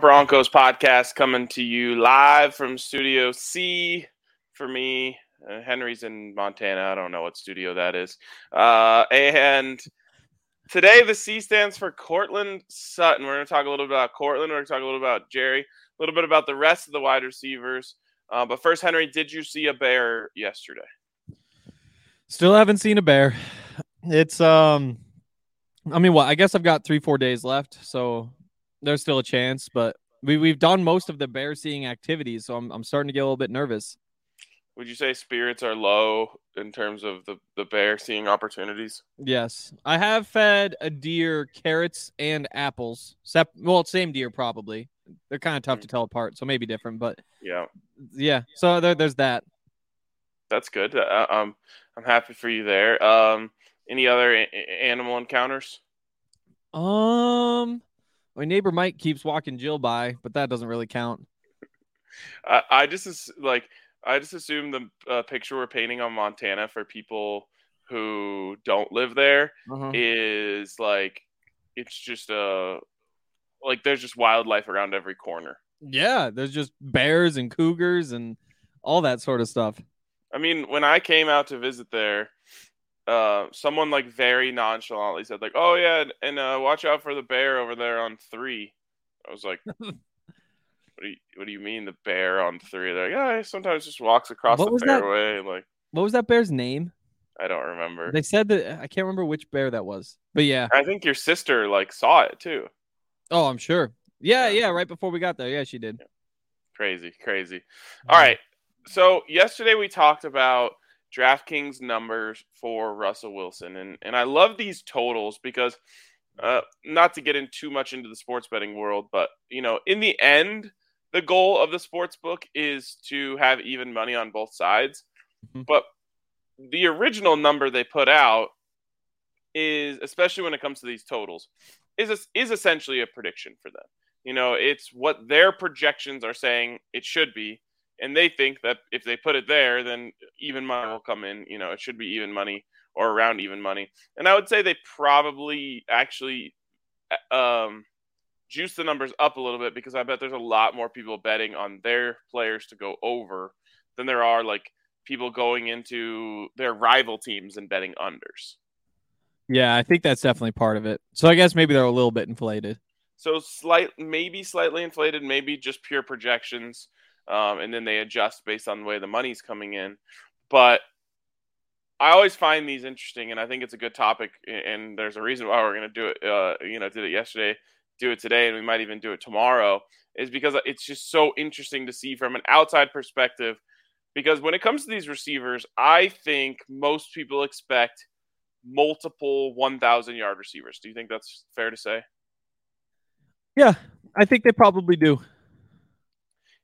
Broncos podcast coming to you live from Studio C for me. Uh, Henry's in Montana. I don't know what studio that is. Uh, and today the C stands for Courtland Sutton. We're going to talk a little bit about Courtland. We're going to talk a little about Jerry, a little bit about the rest of the wide receivers. Uh, but first, Henry, did you see a bear yesterday? Still haven't seen a bear. It's um, I mean, what? I guess I've got three, four days left, so there's still a chance. But we we've done most of the bear seeing activities, so I'm I'm starting to get a little bit nervous. Would you say spirits are low in terms of the, the bear seeing opportunities? Yes, I have fed a deer carrots and apples. Sep- well, same deer probably. They're kind of tough Mm. to tell apart, so maybe different. But Yeah, yeah, so there, there's that. that's good. Uh, um, I'm happy for you there. Um, any other a- animal encounters? Um, my neighbor Mike keeps walking Jill by, but that doesn't really count. I, I just like I just assume the uh, picture we're painting on Montana for people who don't live there Uh-huh. is like it's just a like there's just wildlife around every corner. Yeah, there's just bears and cougars and all that sort of stuff. I mean, when I came out to visit there, uh, someone like very nonchalantly said like, "Oh yeah, and, and uh, watch out for the bear over there on three. I was like, "What do you What do you mean the bear on three? They're like, "Yeah, he sometimes just walks across What the was that? fairway." Like, What was that bear's name? I don't remember. They said that I can't remember which bear that was. But yeah. I think your sister like saw it too. Oh, I'm sure. Yeah, Yeah. yeah, right before we got there. Yeah, she did. Crazy, crazy. All right. So yesterday we talked about DraftKings numbers for Russell Wilson, and and I love these totals because, uh, not to get in too much into the sports betting world, but you know, in the end, the goal of the sports book is to have even money on both sides. Mhm. But the original number they put out is, especially when it comes to these totals, is is essentially a prediction for them. You know, it's what their projections are saying it should be, and they think that if they put it there, then even money will come in. You know, it should be even money or around even money. And I would say they probably actually um, juice the numbers up a little bit because I bet there's a lot more people betting on their players to go over than there are like people going into their rival teams and betting unders. Yeah, I think that's definitely part of it. So I guess maybe they're a little bit inflated. So slight, maybe slightly inflated, maybe just pure projections, um, and then they adjust based on the way the money's coming in. But I always find these interesting, and I think it's a good topic. And there's a reason why we're going to do it. Uh, you know, did it yesterday, do it today, and we might even do it tomorrow. Is because it's just so interesting to see from an outside perspective. Because when it comes to these receivers, I think most people expect multiple 1,000 yard receivers. Do you think that's fair to say? Yeah, I think they probably do.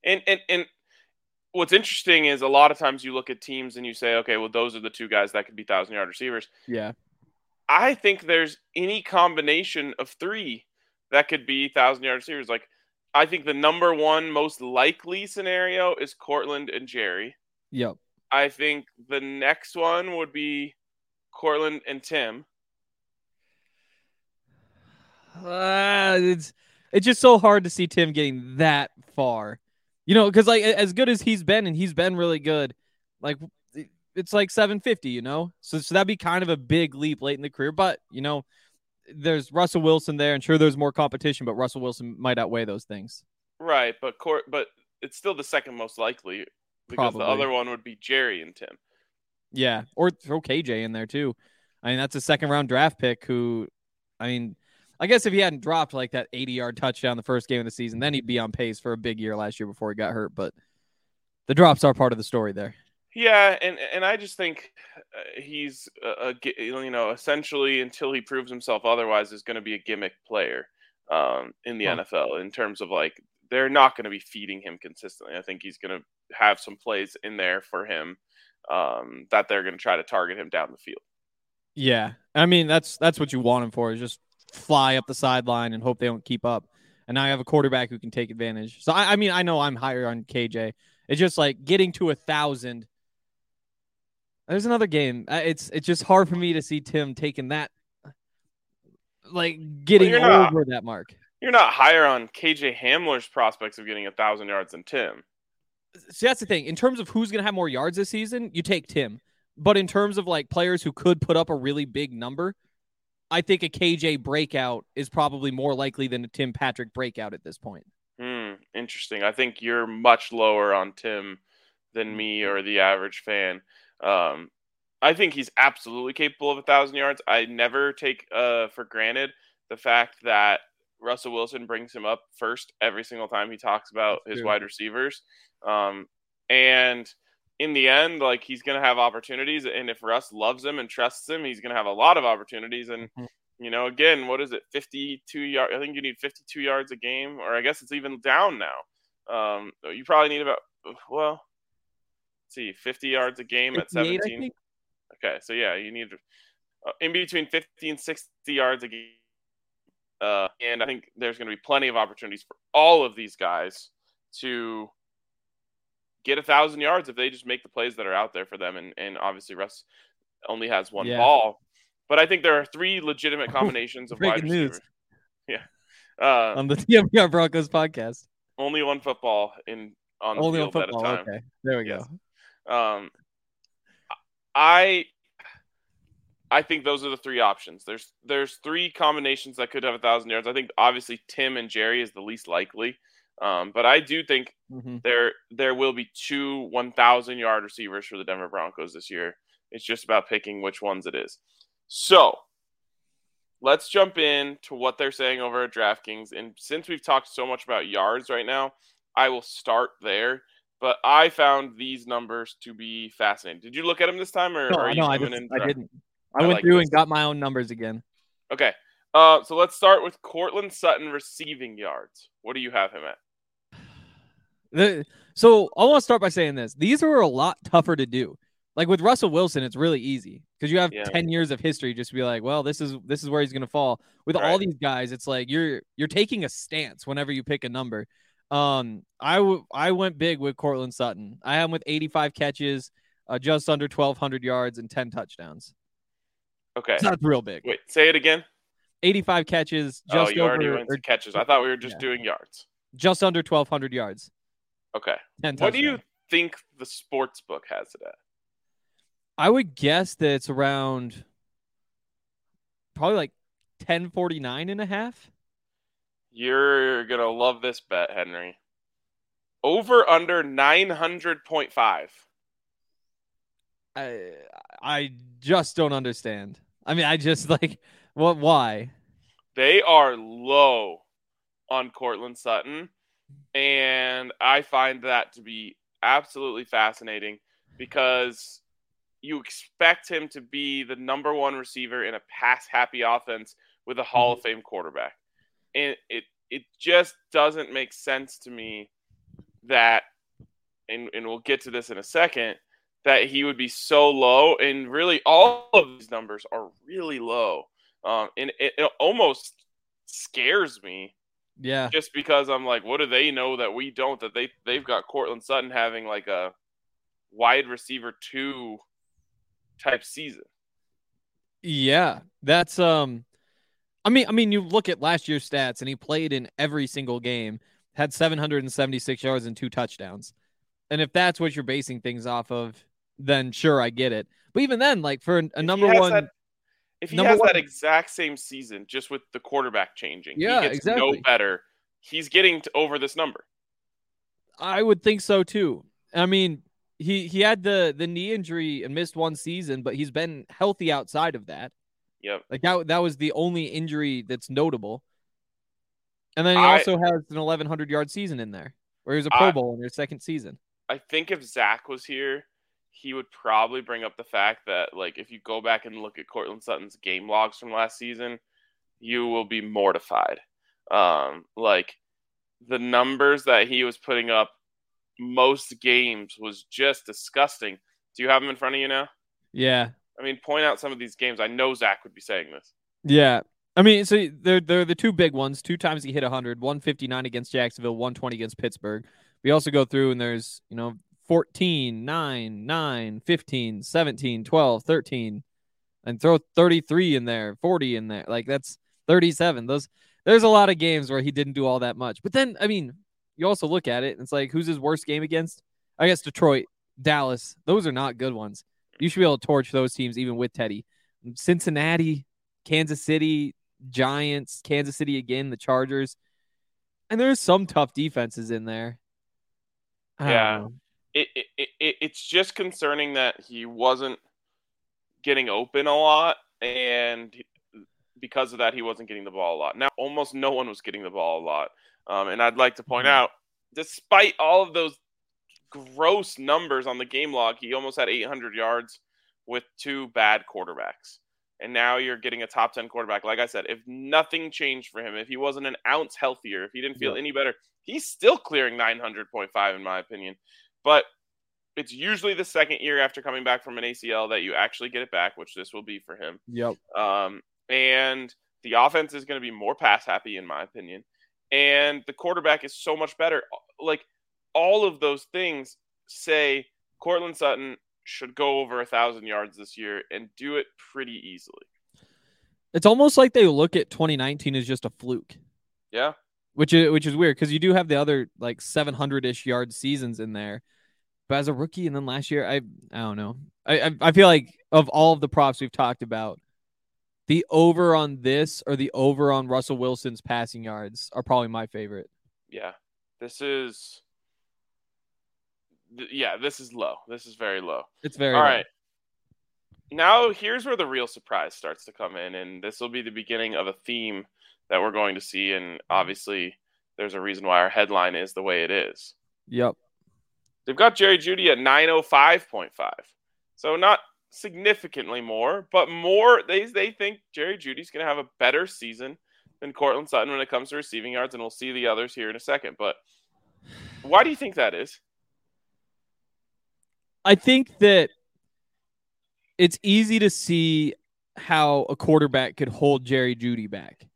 And and and what's interesting is a lot of times you look at teams and you say, okay, well those are the two guys that could be thousand yard receivers. Yeah. I think there's any combination of three that could be thousand yard receivers. Like I think the number one most likely scenario is Courtland and Jerry. Yep. I think the next one would be Courtland and Tim. Uh, it's it's just so hard to see Tim getting that far. You know, because like as good as he's been, and he's been really good, like it's like 750, you know? So, so that'd be kind of a big leap late in the career. But, you know, there's Russell Wilson there, and sure there's more competition, but Russell Wilson might outweigh those things. Right, but court, but it's still the second most likely because Probably. the other one would be Jerry and Tim. Yeah, or throw KJ in there too. I mean, that's a second round draft pick who, I mean, I guess if he hadn't dropped like that 80 yard touchdown the first game of the season, then he'd be on pace for a big year last year before he got hurt. But the drops are part of the story there. Yeah, and and I just think uh, he's a, a, you know essentially until he proves himself otherwise is going to be a gimmick player um, in the huh. NFL in terms of like they're not going to be feeding him consistently. I think he's going to have some plays in there for him um, that they're going to try to target him down the field. Yeah, I mean that's that's what you want him for is just fly up the sideline and hope they don't keep up. And now I have a quarterback who can take advantage. So I, I mean I know I'm higher on KJ. It's just like getting to a thousand there's another game. It's it's just hard for me to see Tim taking that, like getting well, over not, that mark. You're not higher on KJ Hamler's prospects of getting a thousand yards than Tim. See, that's the thing. In terms of who's going to have more yards this season, you take Tim. But in terms of like players who could put up a really big number, I think a KJ breakout is probably more likely than a Tim Patrick breakout at this point. Hmm, interesting. I think you're much lower on Tim than me or the average fan. Um, I think he's absolutely capable of a thousand yards. I never take uh, for granted the fact that Russell Wilson brings him up first every single time he talks about That's his true. wide receivers. Um, and in the end, like he's going to have opportunities. And if Russ loves him and trusts him, he's going to have a lot of opportunities. And, mm-hmm. you know, again, what is it? 52 yards. I think you need 52 yards a game, or I guess it's even down now. Um, you probably need about, well, see, 50 yards a game at 17. Okay, so yeah, you need uh, in between 50 and 60 yards a game. Uh, and I think there's going to be plenty of opportunities for all of these guys to get a thousand yards if they just make the plays that are out there for them. And, and obviously, Russ only has one yeah. ball. But I think there are three legitimate combinations of wide receivers. News. Yeah. Uh, on the DNVR Broncos podcast. Only one football in on the only field one football. At a time. Okay, there we yes. go. Um, I I think those are the three options. There's there's three combinations that could have a thousand yards. I think obviously Tim and Jerry is the least likely, um, but I do think mm-hmm. there there will be two one thousand yard receivers for the Denver Broncos this year. It's just about picking which ones it is. So let's jump in to what they're saying over at DraftKings. And since we've talked so much about yards right now, I will start there but I found these numbers to be fascinating. Did you look at them this time, or no, are you no, I, just, I didn't. I, I went like through this. and got my own numbers again. Okay, uh, so let's start with Courtland Sutton receiving yards. What do you have him at? The, so I want to start by saying this: these are a lot tougher to do. Like with Russell Wilson, it's really easy because you have yeah. ten years of history. Just to be like, well, this is this is where he's going to fall. With right. all these guys, it's like you're you're taking a stance whenever you pick a number. Um, I, w- I went big with Courtland Sutton. I him with 85 catches, uh, just under 1,200 yards, and 10 touchdowns. Okay. That's real big. Wait, say it again. 85 catches, oh, just oh, you over, already went or, catches. I thought we were just yeah. doing yards. Just under 1,200 yards. Okay. What do you think the sports book has it at? I would guess that it's around probably like 1049 and a half. You're gonna love this bet, Henry. Over under nine hundred point five. I I just don't understand. I mean, I just like what? Why? They are low on Courtland Sutton, and I find that to be absolutely fascinating because you expect him to be the number one receiver in a pass happy offense with a Hall mm-hmm. of Fame quarterback. And it it just doesn't make sense to me that and, and we'll get to this in a second that he would be so low. And really all of these numbers are really low. Um, and it, it almost scares me Yeah. Just because I'm like, what do they know that we don't? That they they've got Courtland Sutton having like a wide receiver two type season. Yeah, that's um. I mean, I mean, you look at last year's stats, and he played in every single game, had 776 yards and two touchdowns. And if that's what you're basing things off of, then sure, I get it. But even then, like for a number one, that, if he number has one- that exact same season, just with the quarterback changing, Yeah, he gets exactly. no better. He's getting to over this number. I would think so too. I mean, he he had the the knee injury and missed one season, but he's been healthy outside of that. Yep. Like that that was the only injury that's notable. And then he I- also has an 1100 yard season in there, where he was a Pro I- Bowl in his second season. I think if Zach was here, he would probably bring up the fact that like if you go back and look at Courtland Sutton's game logs from last season, you will be mortified. Um, like the numbers that he was putting up most games was just disgusting. Do you have them in front of you now? Yeah, I mean, point out some of these games. I know Zach would be saying this. yeah. I mean, so they're they're the two big ones. Two times he hit 100, 159 against Jacksonville, 120 against Pittsburgh. We also go through and there's, you know, 14, 9, 9, 15, 17, 12, 13, and throw 33 in there, 40 in there. Like that's 37. Those there's a lot of games where he didn't do all that much. But then, I mean, you also look at it and it's like who's his worst game against? I guess Detroit, Dallas. Those are not good ones. You should be able to torch those teams even with Teddy. Cincinnati, Kansas City, Giants, Kansas City again, the Chargers. And there's some tough defenses in there. Yeah. It, it, it, it it's just concerning that he wasn't getting open a lot, and because of that, he wasn't getting the ball a lot. Now, almost no one was getting the ball a lot. Um, and I'd like to point Mhm. out, despite all of those gross numbers on the game log, he almost had 800 yards with two bad quarterbacks. And now you're getting a top 10 quarterback. Like I said, if nothing changed for him, if he wasn't an ounce healthier, if he didn't feel Yeah. any better, he's still clearing 900.5 in my opinion. But it's usually the second year after coming back from an ACL that you actually get it back, which this will be for him. Yep. Um, and the offense is going to be more pass happy, in my opinion. And the quarterback is so much better. Like all of those things say Courtland Sutton should go over a thousand yards this year and do it pretty easily. It's almost like they look at 2019 as just a fluke, Yeah. which is which is weird because you do have the other like 700 ish yard seasons in there. But as a rookie, and then last year, I I don't know. I, I I feel like of all of the props we've talked about, the over on this or the over on Russell Wilson's passing yards are probably my favorite. Yeah. This is, th- yeah, this is low. This is very low. It's very All low. right. Now here's where the real surprise starts to come in, and this will be the beginning of a theme that we're going to see. And obviously, there's a reason why our headline is the way it is. Yep. They've got Jerry Jeudy at 905.5. So not significantly more, but more they they think Jerry Jeudy's going to have a better season than Courtland Sutton when it comes to receiving yards and we'll see the others here in a second. But why do you think that is? I think that it's easy to see how a quarterback could hold Jerry Jeudy back.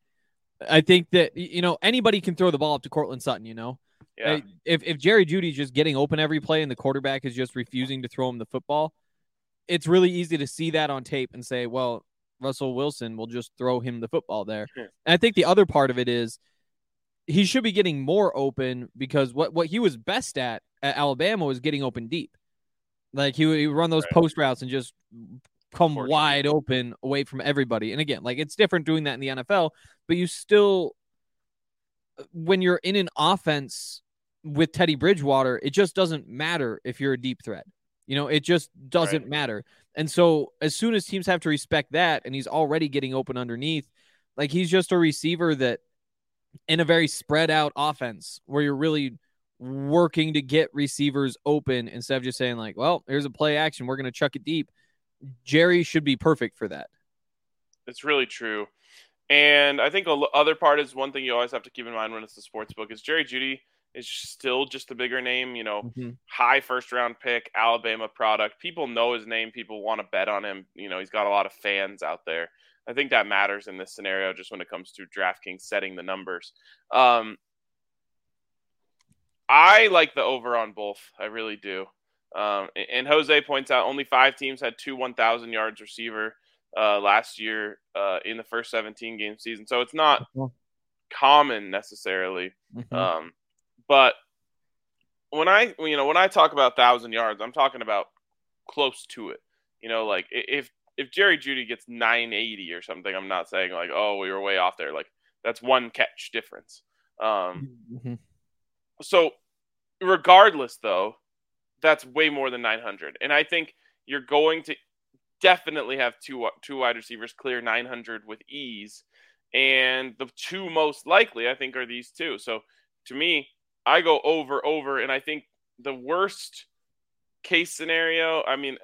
I think that you know anybody can throw the ball up to Courtland Sutton. You know, Yeah. If if Jerry Jeudy's just getting open every play and the quarterback is just refusing to throw him the football, it's really easy to see that on tape and say, well, Russell Wilson will just throw him the football there. And I think the other part of it is he should be getting more open because what what he was best at at Alabama was getting open deep. Like he would, he would run those Right. post routes and just come wide open away from everybody. And again, like it's different doing that in the NFL, but you still when you're in an offense with Teddy Bridgewater, it just doesn't matter if you're a deep threat. You know, it just doesn't Right. matter. And so as soon as teams have to respect that and he's already getting open underneath, like he's just a receiver that in a very spread out offense where you're really working to get receivers open instead of just saying like, well, here's a play action, we're going to chuck it deep. Jerry should be perfect for that. It's really true. And I think the other part is one thing you always have to keep in mind when it's a sports book is Jerry Jeudy is still just a bigger name, you know, high first round pick, Alabama product. People know his name, people want to bet on him. You know, he's got a lot of fans out there. I think that matters in this scenario, just when it comes to DraftKings setting the numbers. Um, I like the over on both. I really do. Um, and Jose points out only five teams had two 1,000 yards receiver uh, last year uh, in the first 17 game season. So it's not common necessarily. Mm-hmm. Um, but when I, you know, when I talk about thousand yards, I'm talking about close to it. You know, like if if Jerry Jeudy gets 980 or something, I'm not saying like, oh, we were way off there. Like that's one catch difference. Um, mm-hmm. So regardless, though, that's way more than 900, and I think you're going to definitely have two two wide receivers clear 900 with ease, and the two most likely I think are these two. So to me, I go over over, and I think the worst case scenario. I mean,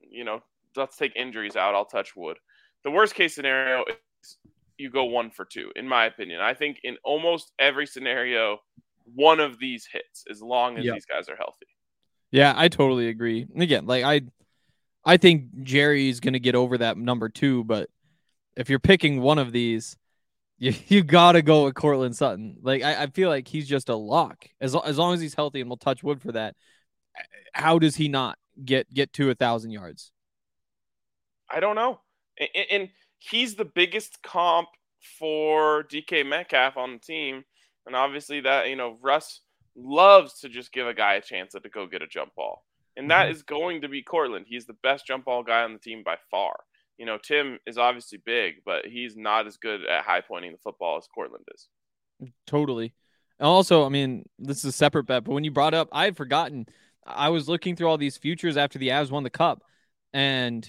you know, let's take injuries out. I'll touch wood. The worst case scenario is you go one for two, in my opinion. I think in almost every scenario, one of these hits as long as yep. these guys are healthy. Yeah, I totally agree. again, like I I think Jerry's going to get over that number two, but if you're picking one of these, you, you got to go with Courtland Sutton. Like, I, I feel like he's just a lock as, as long as he's healthy, and we'll touch wood for that. How does he not get get to a thousand yards? I don't know. And, and he's the biggest comp for DK Metcalf on the team. And obviously, that, you know, Russ loves to just give a guy a chance to go get a jump ball and that mm-hmm. is going to be Courtland. He's the best jump ball guy on the team by far. You know, Tim is obviously big, but he's not as good at high pointing the football as Courtland is. Totally. And also, I mean, this is a separate bet, but when you brought up, I had forgotten. I was looking through all these futures after the Avs won the cup, and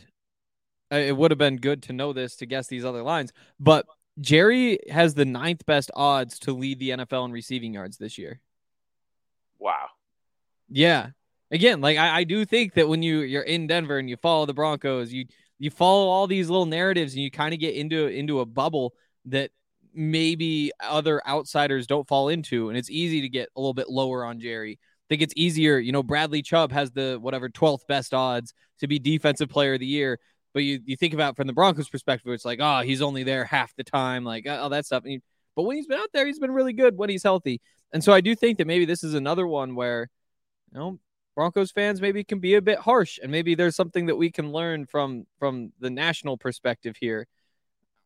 it would have been good to know this to guess these other lines. But Jerry has the ninth best odds to lead the NFL in receiving yards this year. Wow. Yeah again, like I, I do think that when you you're in Denver and you follow the Broncos, you you follow all these little narratives and you kind of get into into a bubble that maybe other outsiders don't fall into, and it's easy to get a little bit lower on Jerry. I think it's easier, you know. Bradley Chubb has the whatever 12th best odds to be defensive player of the year, but you you think about from the Broncos' perspective, it's like, oh, he's only there half the time, like all that stuff. He, but when he's been out there, he's been really good when he's healthy. And so I do think that maybe this is another one where, you know, Broncos fans maybe can be a bit harsh, and maybe there's something that we can learn from from the national perspective here,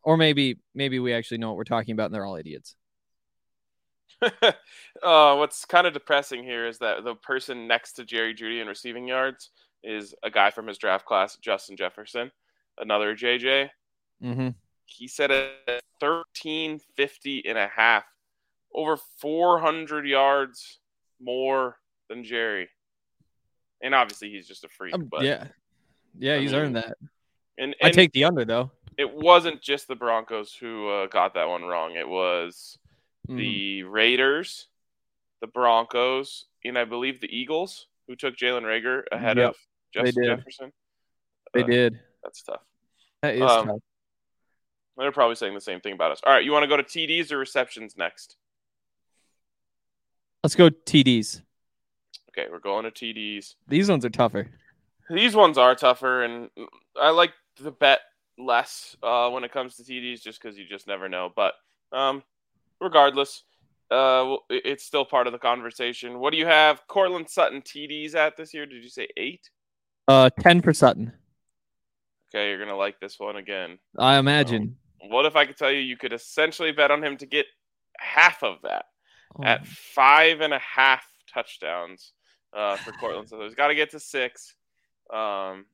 or maybe maybe we actually know what we're talking about, and they're all idiots. uh, what's kind of depressing here is that the person next to Jerry Jeudy in receiving yards is a guy from his draft class, Justin Jefferson, another JJ. Mm-hmm. He said at 1350 and a half, over 400 yards more than Jerry and obviously he's just a freak. Um, but yeah, yeah, I he's mean, earned that. And, and, I take the under though. It wasn't just the Broncos who uh, got that one wrong. It was mm. the Raiders, the Broncos, and I believe the Eagles who took Jalen Reagor ahead yep. of Justin Jefferson. They uh, did. That's tough. That is um, tough. They're probably saying the same thing about us. All right, you want to go to TDs or receptions next? Let's go TDs. Okay, we're going to TDs. These ones are tougher. These ones are tougher, and I like the bet less uh, when it comes to TDs, just because you just never know. But um, regardless, uh, it's still part of the conversation. What do you have Courtland Sutton TDs at this year? Did you say eight? Uh, ten for Sutton. Okay, you're gonna like this one again. I imagine. Um, what if I could tell you you could essentially bet on him to get half of that oh. at five and a half touchdowns? Uh, for Courtland. So he's got to get to six. Um,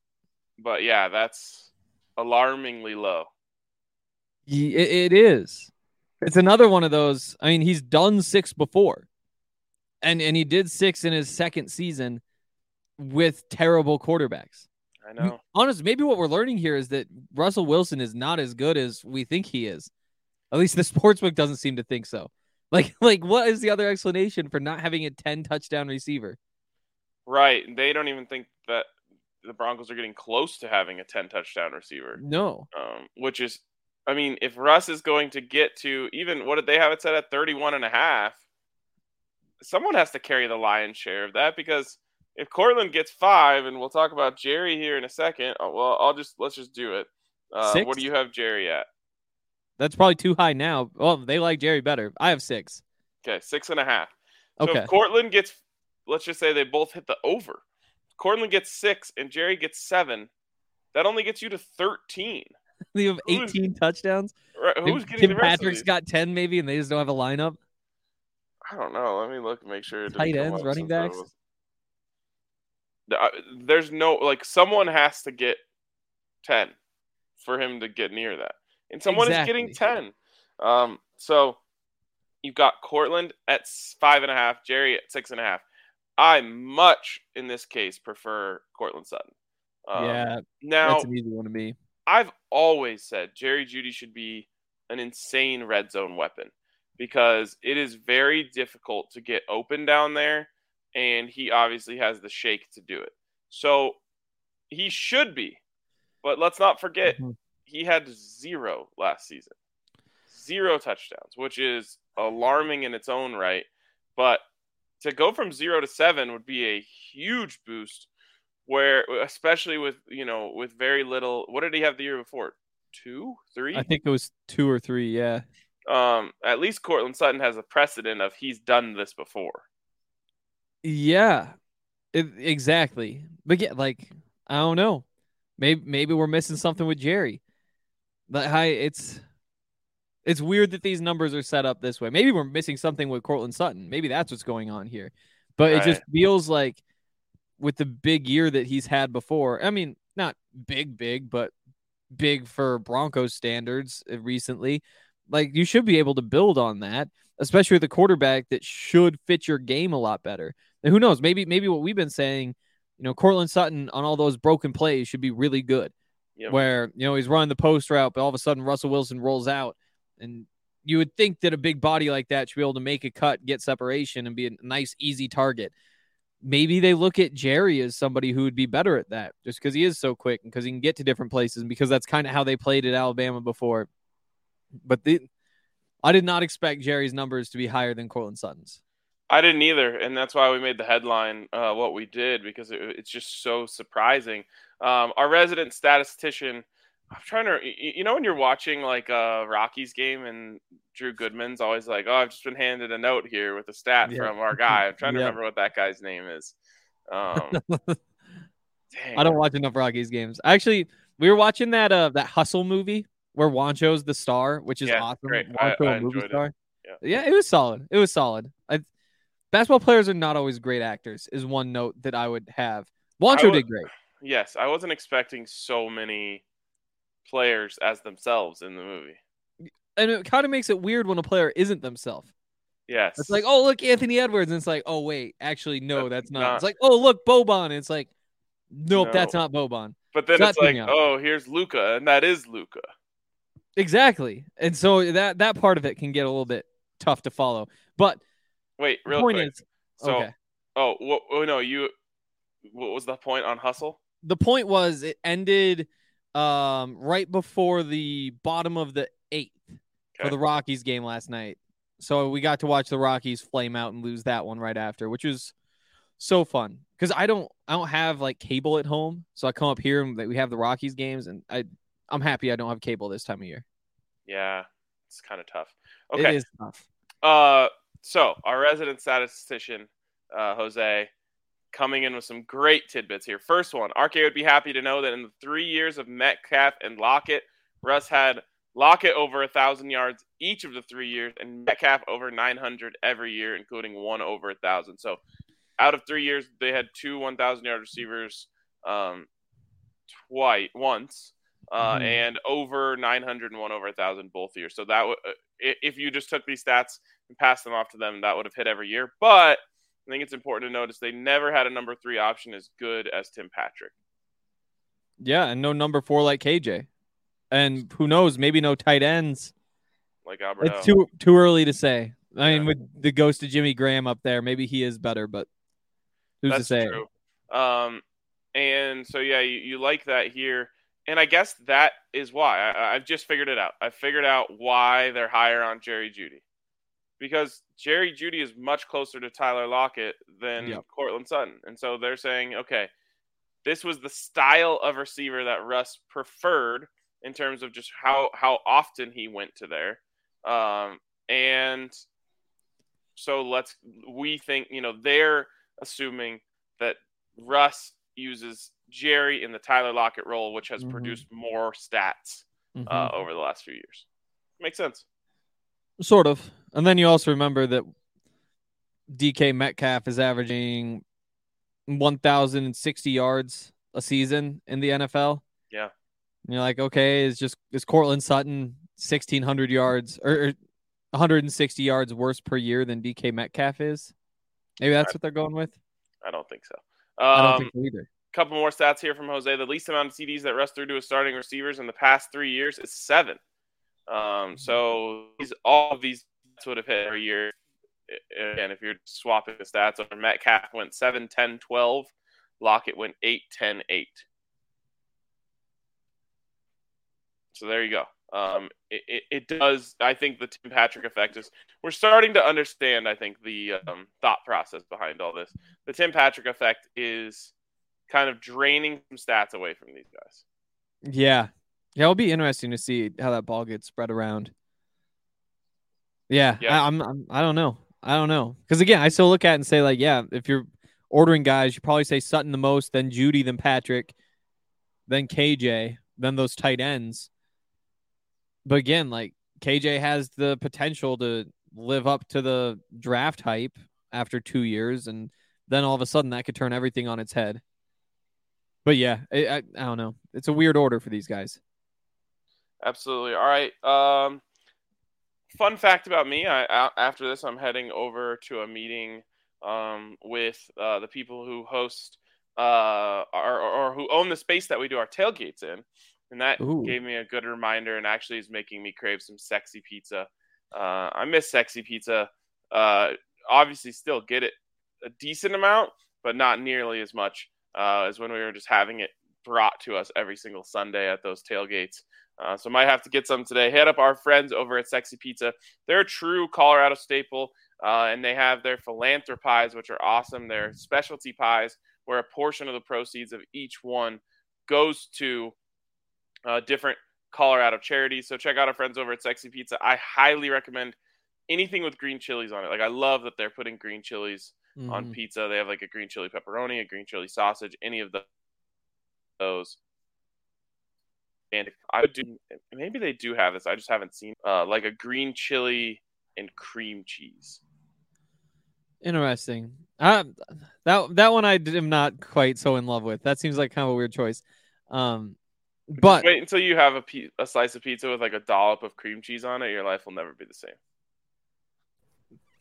but yeah, that's alarmingly low. It is. It's another one of those. I mean, he's done six before, and and he did six in his second season with terrible quarterbacks. I know. Honestly, maybe what we're learning here is that Russell Wilson is not as good as we think he is. At least the sportsbook doesn't seem to think so. Like, like what is the other explanation for not having a ten touchdown receiver? Right. They don't even think that the Broncos are getting close to having a 10 touchdown receiver. No. Um, which is, I mean, if Russ is going to get to even, what did they have it set at 31 and a half? Someone has to carry the lion's share of that because if Courtland gets five, and we'll talk about Jerry here in a second. Uh, well, I'll just, let's just do it. Uh, what do you have Jerry at? That's probably too high now. Well, they like Jerry better. I have six. Okay, six and a half. So Okay. if Courtland gets, let's just say they both hit the over. Courtland gets six and Jerry gets seven. That only gets you to thirteen. You have Who's- 18 touchdowns. Right, Who's getting Tim the rest Patrick's got 10 maybe, and they just don't have a lineup. I don't know. Let me look and make sure. Tight ends, running backs? was- uh, There's no like someone has to get ten for him to get near that, and someone is getting ten. Um, so you've got Courtland at five and a half, Jerry at six and a half. I much in this case prefer Courtland Sutton. Um, yeah, Now that's an easy one to be. I've always said Jerry Jeudy should be an insane red zone weapon because it is very difficult to get open down there, and he obviously has the shake to do it. So he should be, but let's not forget Mhm. he had zero last season, zero touchdowns, which is alarming in its own right. But to go from zero to seven would be a huge boost where especially with you know with very little what did he have the year before two three I think it was two or three. Yeah. um at least Courtland Sutton has a precedent of he's done this before Yeah, it, exactly. But yeah, like I don't know. Maybe maybe we're missing something with Jerry. But hi, it's it's weird that these numbers are set up this way. Maybe we're missing something with Courtland Sutton. Maybe that's what's going on here. But it just feels like with the big year that he's had before. I mean, not big, big, but big for Broncos standards uh, recently. Like you should be able to build on that, especially with a quarterback that should fit your game a lot better. And who knows? Maybe maybe what we've been saying, you know, Courtland Sutton on all those broken plays should be really good. Yep. Where you know he's running the post route, but all of a sudden Russell Wilson rolls out, and you would think that a big body like that should be able to make a cut, get separation, and be a nice, easy target. Maybe they look at Jerry as somebody who would be better at that, just because he is so quick and because he can get to different places, and because that's kind of how they played at Alabama before. But the, I did not expect Jerry's numbers to be higher than Courtland Sutton's. I didn't either, and that's why we made the headline uh, what we did because it, it's just so surprising. Um, our resident statistician, I'm trying to, you know, when you're watching like a Rockies game and Drew Goodman's always like, "Oh, I've just been handed a note here with a stat Yeah. from our guy." I'm trying to Yeah. remember what that guy's name is. Um. I don't watch enough Rockies games. Actually, we were watching that uh that Hustle movie where Juancho's the star, which is Yeah, awesome. great. I- Juancho, I a movie enjoyed it. star. Yeah. yeah, it was solid. It was solid. I, basketball players are not always great actors. Is one note that I would have. Juancho would- did great. Yes, I wasn't expecting so many players as themselves in the movie. and it kind of makes it weird when a player isn't themselves. Yes, It's like, oh look, Anthony Edwards, and it's like, oh wait, actually no, That's that's not. not- It's like, oh look, Boban, and it's like, nope, No. that's not Boban. but then it's it's like, oh, here's Luka, and that is Luka. Exactly, and so that that part of it can get a little bit tough to follow. But Wait, real point quick. is, so, okay. oh, what, oh no, you. What was the point on hustle? the point was it ended um right before the bottom of the eighth for the Rockies game last night. So we got to watch the Rockies flame out and lose that one right after, which was so fun because I don't I don't have like cable at home, so I come up here and we have the Rockies games, and I I'm happy I don't have cable this time of year. Yeah, it's kind of tough. Okay, is tough. uh, so our resident statistician, uh, Jose, coming in with some great tidbits here. First one, RK would be happy to know that in the three years of Metcalf and Lockett, Russ had Lockett over a thousand yards each of the three years, and Metcalf over 900 every year, including one over a thousand. So, out of three years, they had two 1,000 yard receivers, um, twice once, uh, Mhm. and over 900 and one over a thousand both years. So that w- uh, if you just took these stats and passed them off to them, that would have hit every year. But I think it's important to notice they never had a number three option as good as Tim Patrick. Yeah, and no number four like KJ, and who knows, maybe no tight ends. Like Albert O. It's too too early to say. I mean, with the ghost of Jimmy Graham up there, maybe he is better, but who's That's to say? true. Um, and so yeah, you, you like that here, and I guess that is why I, I've just figured it out. I figured out why they're higher on Jerry Jeudy, because Jerry Jeudy is much closer to Tyler Lockett than Yep. Courtland Sutton, and so they're saying, okay, this was the style of receiver that Russ preferred, in terms of just how how often he went to there. Um, and so let's we think you know they're assuming that Russ uses Jerry in the Tyler Lockett role, which has Mhm. produced more stats Mhm. uh, over the last few years. Makes sense. Sort of. And then you also remember that DK Metcalf is averaging 1,060 yards a season in the NFL. Yeah. And you're like, okay, is just is Courtland Sutton 1,600 yards or, or 160 yards worse per year than DK Metcalf is? Maybe that's what they're going with. I don't think so. I don't Um, think so either. couple more stats here from Jose. The least amount of TDs that Russ threw to his starting receivers in the past three years is seven. Um, so these, all of these would have hit every year. And if you're swapping the stats over, Metcalf went 7, 10, 12. Lockett went 8, 10, 8. So there you go. Um, it, it, it does. I think the Tim Patrick effect is. We're starting to understand. I think the um, thought process behind all this. The Tim Patrick effect is kind of draining some stats away from these guys. Yeah. Yeah, it'll be interesting to see how that ball gets spread around. Yeah, Yeah. I, I'm, I'm I don't know. I don't know. Because again, I still look at it and say, like, yeah, if you're ordering guys, you probably say Sutton the most, then Jeudy, then Patrick, then KJ, then those tight ends. But again, like KJ has the potential to live up to the draft hype after two years, and then all of a sudden that could turn everything on its head. But yeah, I, I, I don't know. It's a weird order for these guys. Absolutely. All right. Um, fun fact about me: I after this, I'm heading over to a meeting um, with uh, the people who host uh, our, or who own the space that we do our tailgates in, and that Ooh. gave me a good reminder, and actually is making me crave some sexy pizza. Uh, I miss sexy pizza. Uh, obviously, still get it a decent amount, but not nearly as much uh, as when we were just having it brought to us every single Sunday at those tailgates. Uh, so might have to get some today. Hit up our friends over at Sexy Pizza. They're a true Colorado staple, uh, and they have their philanthropies, which are awesome. They're specialty pies, where a portion of the proceeds of each one goes to uh, different Colorado charities. So check out our friends over at Sexy Pizza. I highly recommend anything with green chilies on it. Like I love that they're putting green chilies on Mhm. pizza. They have like a green chili pepperoni, a green chili sausage, any of the, those. And I would do, maybe they do have this. I just haven't seen uh, like a green chili and cream cheese. Interesting. Uh, that that one I am not quite so in love with. That seems like kind of a weird choice. Um, but Just wait until you have a, pi- a slice of pizza with like a dollop of cream cheese on it. Your life will never be the same.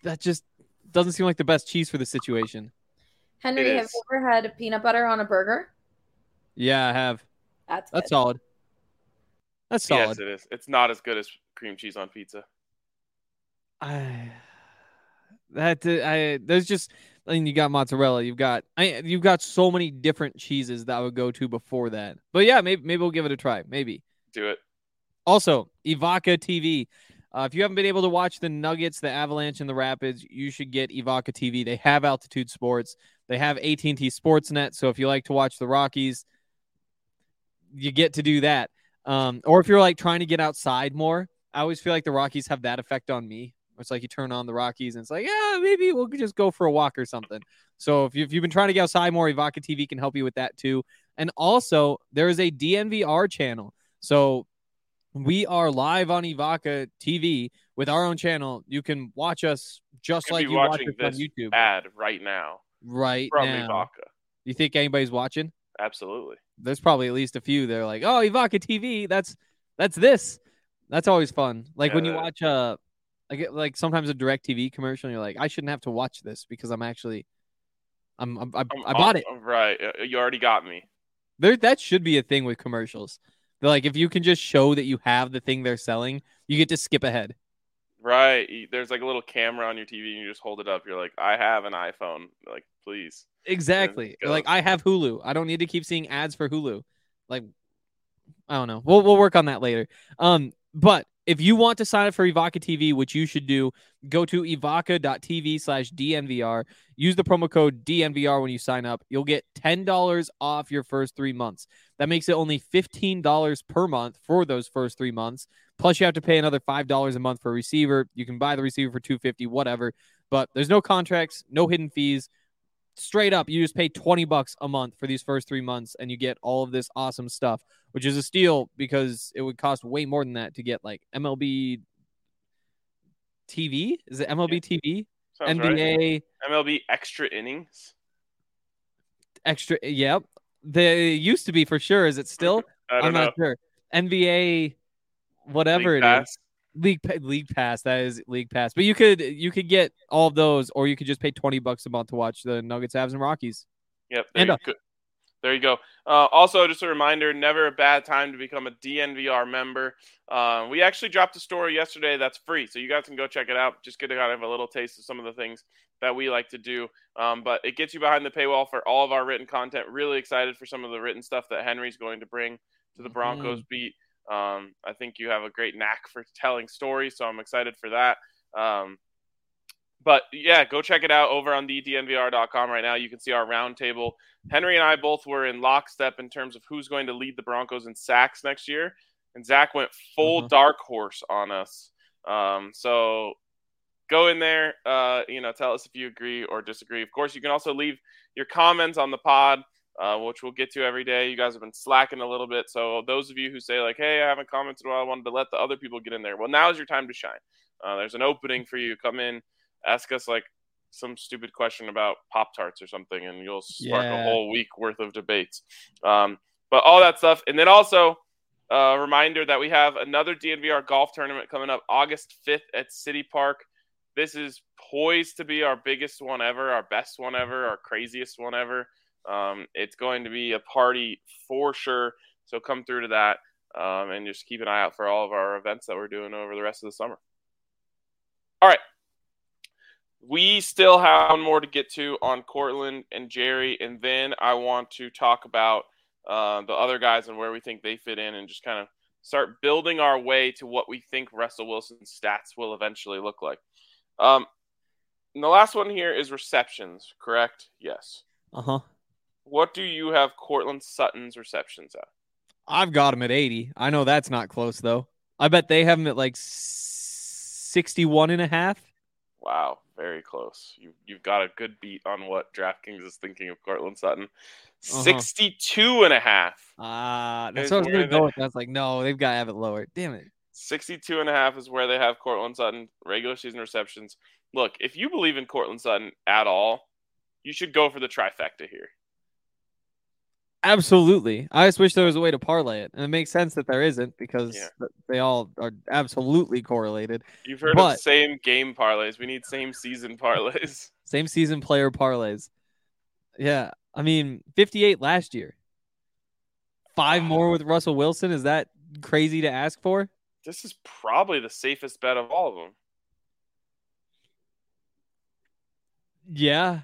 that just doesn't seem like the best cheese for the situation. Henry, have you ever had peanut butter on a burger? Yeah, I have. That's That's good. solid. That's solid. Yes, it is. It's not as good as cream cheese on pizza. I that I there's just I mean you got mozzarella, you've got I you've got so many different cheeses that I would go to before that. But yeah, maybe maybe we'll give it a try. Maybe. Do it. Also, Evoca TV. Uh, if you haven't been able to watch the Nuggets, the Avalanche, and the Rapids, you should get Evoca TV. They have Altitude Sports. They have AT&T Sportsnet. So if you like to watch the Rockies, you get to do that. Um, or if you're like trying to get outside more, I always feel like the Rockies have that effect on me. It's like you turn on the Rockies and it's like, yeah, maybe we'll just go for a walk or something. So if, you, if you've been trying to get outside more, Evoca TV can help you with that too. And also, there is a DNVR channel. So we are live on Evoca TV with our own channel. You can watch us just like you watch watching us on this YouTube ad right now right from now. Evoca. You think anybody's watching? Absolutely. There's probably at least a few. They're like, oh, Evoca TV. That's that's this. That's always fun. Like when you Yeah. watch uh like like sometimes a direct TV commercial, and you're like, I shouldn't have to watch this because I'm actually I'm, I'm I, I'm- I bought it. Right. You already got me. There that should be a thing with commercials. They're like if you can just show that you have the thing they're selling, you get to skip ahead. Right. There's like a little camera on your TV and you just hold it up. You're like, I have an iPhone. Like, please. Exactly. Like I have Hulu. I don't need to keep seeing ads for Hulu. Like I don't know. We'll we'll work on that later. Um, but if you want to sign up for Evoca TV, which you should do, go to evoca.tv slash DNVR. Use the promo code DNVR when you sign up. You'll get $10 off your first three months. That makes it only $15 per month for those first three months. Plus, you have to pay another $5 a month for a receiver. You can buy the receiver for 250 whatever. But there's no contracts, no hidden fees. Straight up, you just pay 20 bucks a month for these first three months and you get all of this awesome stuff which is a steal because it would cost way more than that to get like MLB TV. Is it MLB TV? Sounds NBA right. MLB extra innings. extra. Yep, they used to be for sure. Is it still? I'm know. not sure. NBA, whatever League it is. Pass. League League Pass. That is League Pass. But you could you could get all of those, or you could just pay twenty bucks a month to watch the Nuggets, Avs, and Rockies. Yep. And, go. There you go. Uh, also, just a reminder: never a bad time to become a DNVR member. Uh, we actually dropped a story yesterday that's free, so you guys can go check it out. Just get to kind of have a little taste of some of the things that we like to do. Um, but it gets you behind the paywall for all of our written content. Really excited for some of the written stuff that Henry's going to bring to the Broncos beat. Um, I think you have a great knack for telling stories, so I'm excited for that. Um, but yeah, go check it out over on the DNVR.com right now. You can see our roundtable. Henry and I both were in lockstep in terms of who's going to lead the Broncos in sacks next year, and Zach went full Mhm. dark horse on us. Um, so go in there, uh, you know, tell us if you agree or disagree. Of course, you can also leave your comments on the pod, uh, which we'll get to every day. You guys have been slacking a little bit, so those of you who say like, "Hey, I haven't commented, well, I wanted to let the other people get in there." Well, now's your time to shine. Uh, there's an opening for you. Come in, ask us like some stupid question about Pop Tarts or something, and you'll spark a whole week worth of debates. Um, but all that stuff, and then also a reminder that we have another DNVR golf tournament coming up August 5th at City Park. This is poised to be our biggest one ever, our best one ever, our craziest one ever. Um, it's going to be a party for sure. So come through to that um, and just keep an eye out for all of our events that we're doing over the rest of the summer. All right. We still have one more to get to on Courtland and Jerry, and then I want to talk about uh, the other guys and where we think they fit in and just kind of start building our way to what we think Russell Wilson's stats will eventually look like. Um, and the last one here is receptions, correct? Yes. Uh huh. What do you have Courtland Sutton's receptions at? I've got him at 80. I know that's not close though. I bet they have him at like 61 and a half. Wow, very close. You you've got a good beat on what DraftKings is thinking of Courtland Sutton. Uh-huh. 62 and a half. Ah, Is that's what I was gonna go with. I was like, no, they've got to have it lower. Damn it. 62 and a half is where they have Courtland Sutton regular season receptions. Look, if you believe in Courtland Sutton at all, you should go for the trifecta here. Absolutely. I just wish there was a way to parlay it, and it makes sense that there isn't because Yeah. they all are absolutely correlated. You've heard But- of same game parlays. We need same season parlays. Same season player parlays. Yeah, I mean, 58 last year. Five more with Russell Wilson. Is that crazy to ask for? This is probably the safest bet of all of them. Yeah.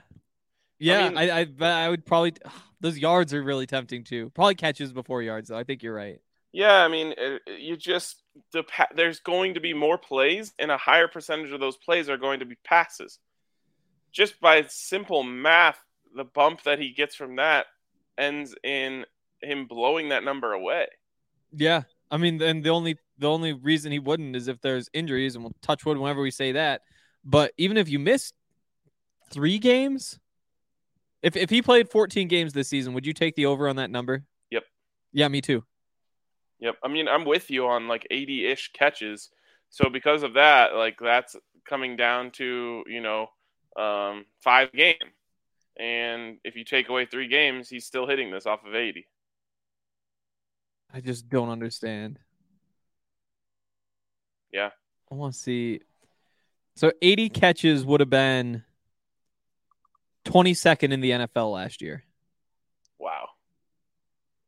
Yeah, mean- I I, I would probably those yards are really tempting too. Probably catches before yards though. I think you're right. Yeah, I mean, it- you just the pa- there's going to be more plays, and a higher percentage of those plays are going to be passes. Just by simple math, the bump that he gets from that ends in him blowing that number away. Yeah. I mean, and the only the only reason he wouldn't is if there's injuries, and we'll touch wood whenever we say that. But even if you miss three games, if if he played 14 games this season, would you take the over on that number? Yep. Yeah, me too. Yep. I mean, I'm with you on like 80 ish catches. So because of that, like that's coming down to, you know, um, five game. And if you take away three games, he's still hitting this off of 80. I just don't understand. Yeah. I want to see. So 80 catches would have been 22nd in the NFL last year. Wow.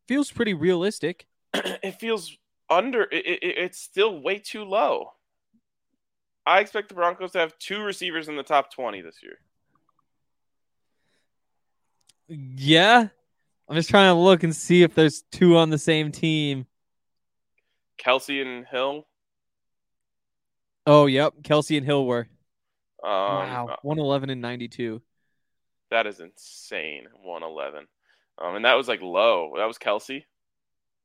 Feels pretty realistic. it feels under, it, it, it's still way too low. I expect the Broncos to have two receivers in the top 20 this year. Yeah. I'm just trying to look and see if there's two on the same team. Kelce and Hill. Oh, yep. Kelce and Hill were. Um, wow. uh, 111 and 92. That is insane. 111. Um, and that was like low. That was Kelce.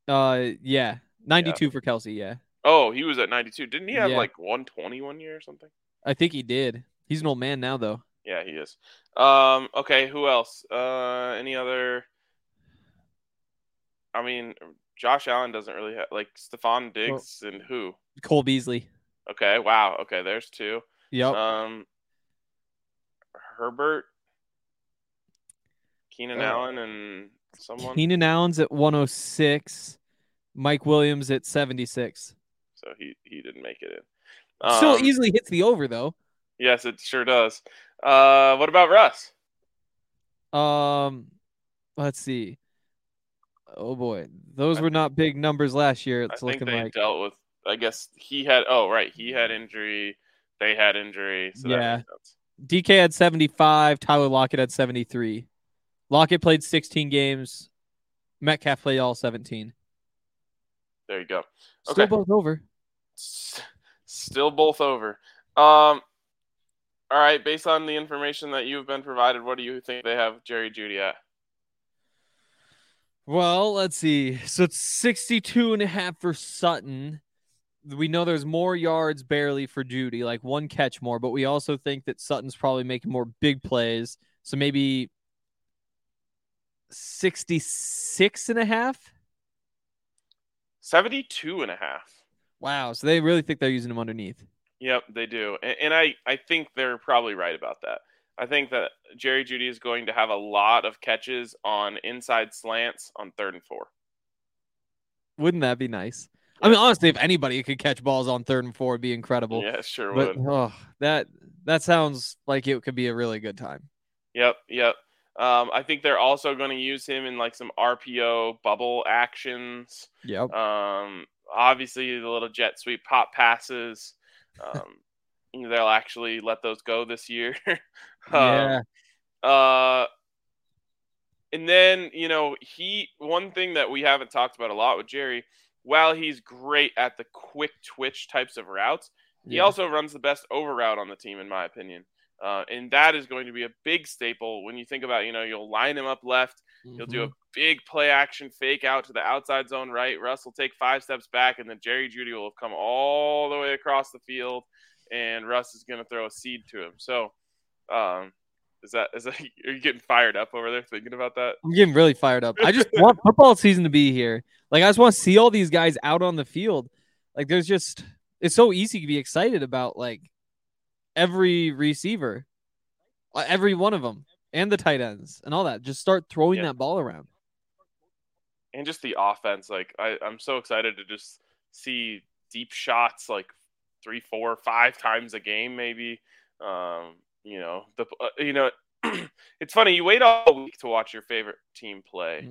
Uh, yeah. 92 for Kelce. Yeah. Oh, he was at 92. Didn't he have Yeah. like 120 one year or something? I think he did. He's an old man now, though. Yeah, he is. Um, okay, who else? Uh, any other? I mean, Josh Allen doesn't really have like Stefon Diggs and who? Cole Beasley. Okay, wow. Okay, there's two. Yep. Um, Herbert, Keenan Uh, Allen, and someone. Keenan Allen's at 106. Mike Williams at 76. So he he didn't make it in. Still Um, easily hits the over, though. Yes, it sure does. Uh, what about Russ? Um, let's see. Oh boy, those I were not big numbers last year. It's I think looking they like dealt with. I guess he had. Oh, right, he had injury. They had injury. So Yeah. that makes sense. DK had 75. Tyler Lockett had 73. Lockett played 16 games. Metcalf played all 17. There you go. Still both over. Still both over. Um. All right. Based on the information that you've been provided, what do you think they have Jerry Jeudy at? Well, let's see. So it's 62 and a half for Sutton. We know there's more yards barely for Jeudy, like one catch more, but we also think that Sutton's probably making more big plays. So maybe 66 and a half. 72 and a half. Wow. So they really think they're using him underneath. Yep, they do. And, and I, I think they're probably right about that. I think that Jerry Jeudy is going to have a lot of catches on inside slants on third and four. Wouldn't that be nice? I mean, honestly, if anybody could catch balls on third and four, it'd be incredible. Yeah, sure but would. oh, that that sounds like it could be a really good time. Yep, yep. Um, I think they're also going to use him in like some RPO bubble actions. Yep. Um, obviously, the little jet sweep pop passes. Um, they'll actually let those go this year. yeah. Um, uh, and then you know he one thing that we haven't talked about a lot with Jerry, while he's great at the quick twitch types of routes, he Yeah. also runs the best over route on the team, in my opinion. Uh, and that is going to be a big staple when you think about, you know, you'll line him up left, you'll do a Mhm. big play action fake out to the outside zone right. Russ will take five steps back, and then Jerry Jeudy will have come all the way across the field, and Russ is going to throw a seed to him. So, um, is that is that are you getting fired up over there thinking about that? I'm getting really fired up. I just want football season to be here. Like I just want to see all these guys out on the field. Like there's just it's so easy to be excited about like every receiver, Uh, every one of them, and the tight ends and all that. Just start throwing Yeah. that ball around. and just the offense. Like I, I'm so excited to just see deep shots like three, four, five times a game, maybe. Um, you know, the uh, you know, it's funny. You wait all week to watch your favorite team play,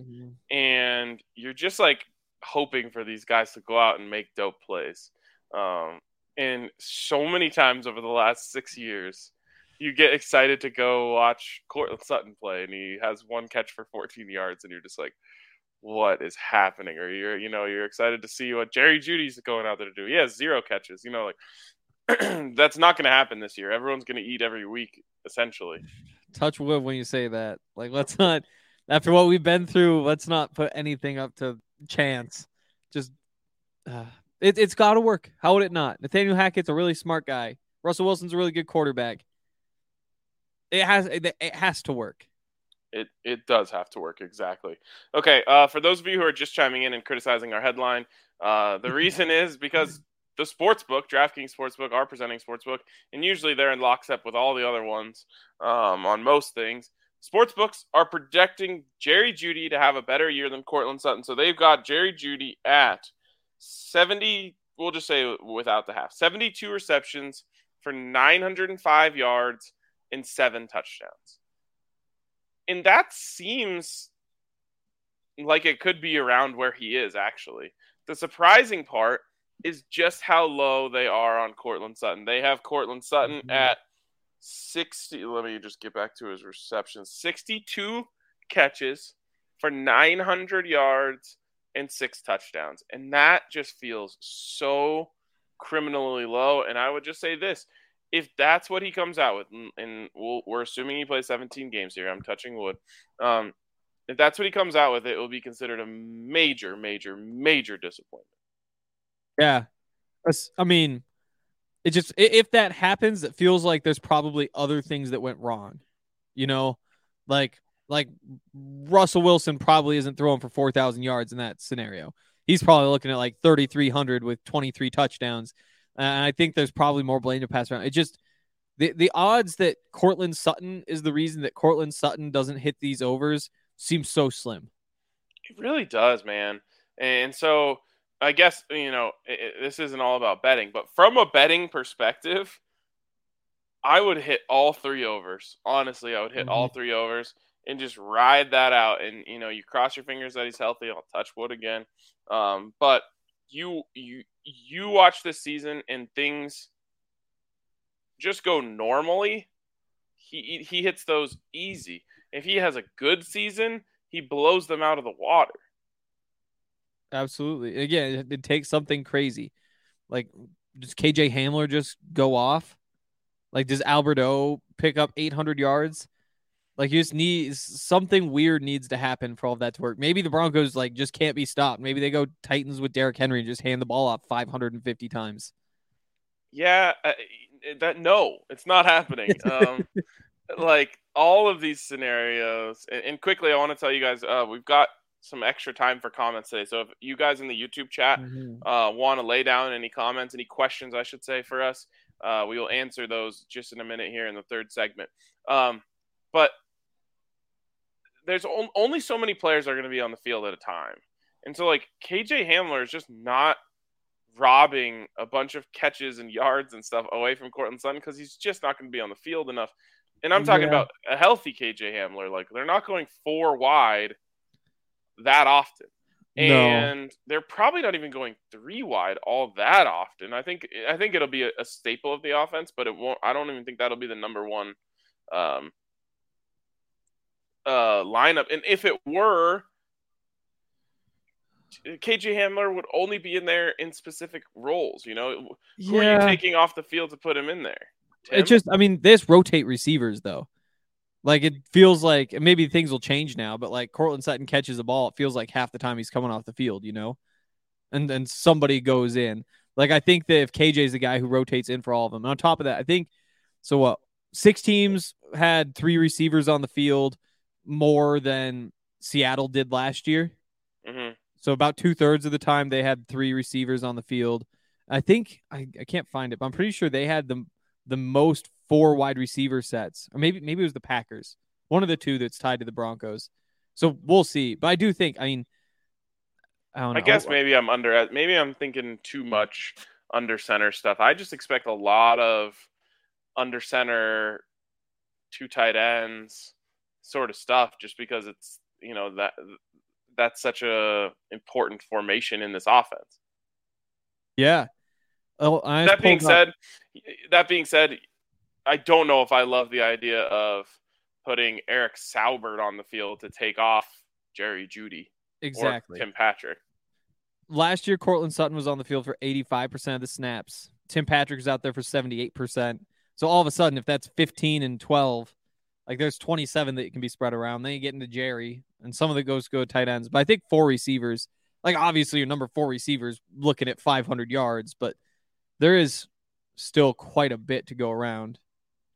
and you're just like hoping for these guys to go out and make dope plays. Um, and so many times over the last six years, you get excited to go watch Courtland Sutton play, and he has one catch for 14 yards, and you're just like, "What is happening?" Or you're, you know, you're excited to see what Jerry Jeudy's going out there to do. He has zero catches. You know, like that's not going to happen this year. Everyone's going to eat every week, essentially. Touch wood when you say that. Like let's not after what we've been through, let's not put anything up to chance. Just uh, it, it's got to work. How would it not? Nathaniel Hackett's a really smart guy. Russell Wilson's a really good quarterback. It has it, it has to work. It it does have to work exactly. Okay, uh, for those of you who are just chiming in and criticizing our headline, uh, the reason is because the sports sportsbook, DraftKings Sportsbook, are presenting sportsbook, and usually they're in lockstep with all the other ones um, on most things. Sportsbooks are projecting Jerry Jeudy to have a better year than Courtland Sutton, so they've got Jerry Jeudy at seventy. We'll just say without the half, seventy-two receptions for nine hundred and five yards and seven touchdowns and that seems like it could be around where he is actually. The surprising part is just how low they are on Courtland Sutton. They have Courtland Sutton Mhm. at 60 let me just get back to his receptions. 62 catches for 900 yards and six touchdowns. And that just feels so criminally low. And I would just say this: if that's what he comes out with, and, and we'll, we're assuming he plays 17 games here, I'm touching wood. Um, if that's what he comes out with, it will be considered a major, major, major disappointment. Yeah, I mean, it just if that happens, it feels like there's probably other things that went wrong. You know, like like Russell Wilson probably isn't throwing for 4,000 yards in that scenario. He's probably looking at like 3,300 with 23 touchdowns. And I think there's probably more blame to pass around. It just the the odds that Courtland Sutton is the reason that Courtland Sutton doesn't hit these overs seems so slim. It really does, man. And so I guess you know it, this isn't all about betting, but from a betting perspective, I would hit all three overs. Honestly, I would hit mm-hmm. all three overs and just ride that out. And you know, you cross your fingers that he's healthy. I'll touch wood again. Um, but you you you watch this season and things just go normally. He he hits those easy. If he has a good season, he blows them out of the water. Absolutely. Again, it, it takes something crazy. Like does KJ Hamler just go off? Like does Albert O pick up 800 yards? Like you just need something weird needs to happen for all of that to work. Maybe the Broncos like just can't be stopped. Maybe they go Titans with Derrick Henry and just hand the ball off 550 times. Yeah, uh, that no, it's not happening. Um, like all of these scenarios, and, and, quickly, I want to tell you guys, uh, we've got some extra time for comments today. So if you guys in the YouTube chat mm-hmm. uh, want to lay down any comments, any questions, I should say, for us, uh, we will answer those just in a minute here in the third segment. Um, but there's only so many players are going to be on the field at a time. And so, like, KJ Hamler is just not robbing a bunch of catches and yards and stuff away from Courtland Sutton because he's just not going to be on the field enough. And I'm talking yeah. about a healthy KJ Hamler. Like, they're not going four wide that often. And no. they're probably not even going three wide all that often. I think I think it'll be a, a, staple of the offense, but it won't. I don't even think that'll be the number one um, uh, lineup. And if it were, KJ Hamler would only be in there in specific roles. You know, who are you taking off the field to put him in there? Tim? It's just, I mean, this rotate receivers though. Like it feels like maybe things will change now, but like Courtland Sutton catches a ball, it feels like half the time he's coming off the field, you know, and then somebody goes in. Like I think that if KJ is the guy who rotates in for all of them, and on top of that, I think so. What six teams had three receivers on the field more than Seattle did last year. Mm-hmm. So about two thirds of the time they had three receivers on the field. I think I, I can't find it, but I'm pretty sure they had the the most four wide receiver sets, or maybe maybe it was the Packers, one of the two that's tied to the Broncos. So we'll see. But I do think, I mean, I don't know. I guess maybe I'm under. Maybe I'm thinking too much under center stuff. I just expect a lot of under center, two tight ends, sort of stuff just because it's you know that that's such a important formation in this offense. Yeah. Oh, I that being said, that being said, I don't know if I love the idea of putting Eric Saubert on the field to take off Jerry Jeudy exactly Tim Patrick. Last year, Courtland Sutton was on the field for 85% of the snaps. Tim Patrick's out there for 78%. So all of a sudden, if that's 15 and 12, like there's 27 that can be spread around. Then you get into Jerry, and some of it goes go tight ends. But I think four receivers, like obviously your number four receivers, looking at 500 yards, but there is still quite a bit to go around.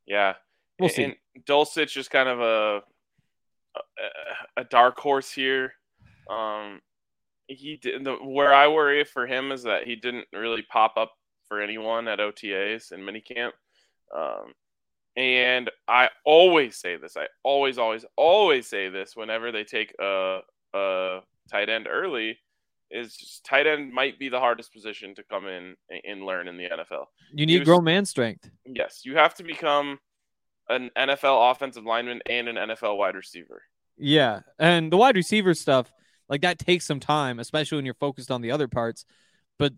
Yeah, we'll see. And Dulcich is kind of a a, a dark horse here. Um, he did the where I worry for him is that he didn't really pop up for anyone at OTAs and minicamp. Um, and I always say this. I always, always, always say this whenever they take a, a tight end early. Is just, tight end might be the hardest position to come in and learn in the NFL. You need you, grown man strength. Yes, you have to become an NFL offensive lineman and an NFL wide receiver. Yeah, and the wide receiver stuff like that takes some time, especially when you're focused on the other parts. But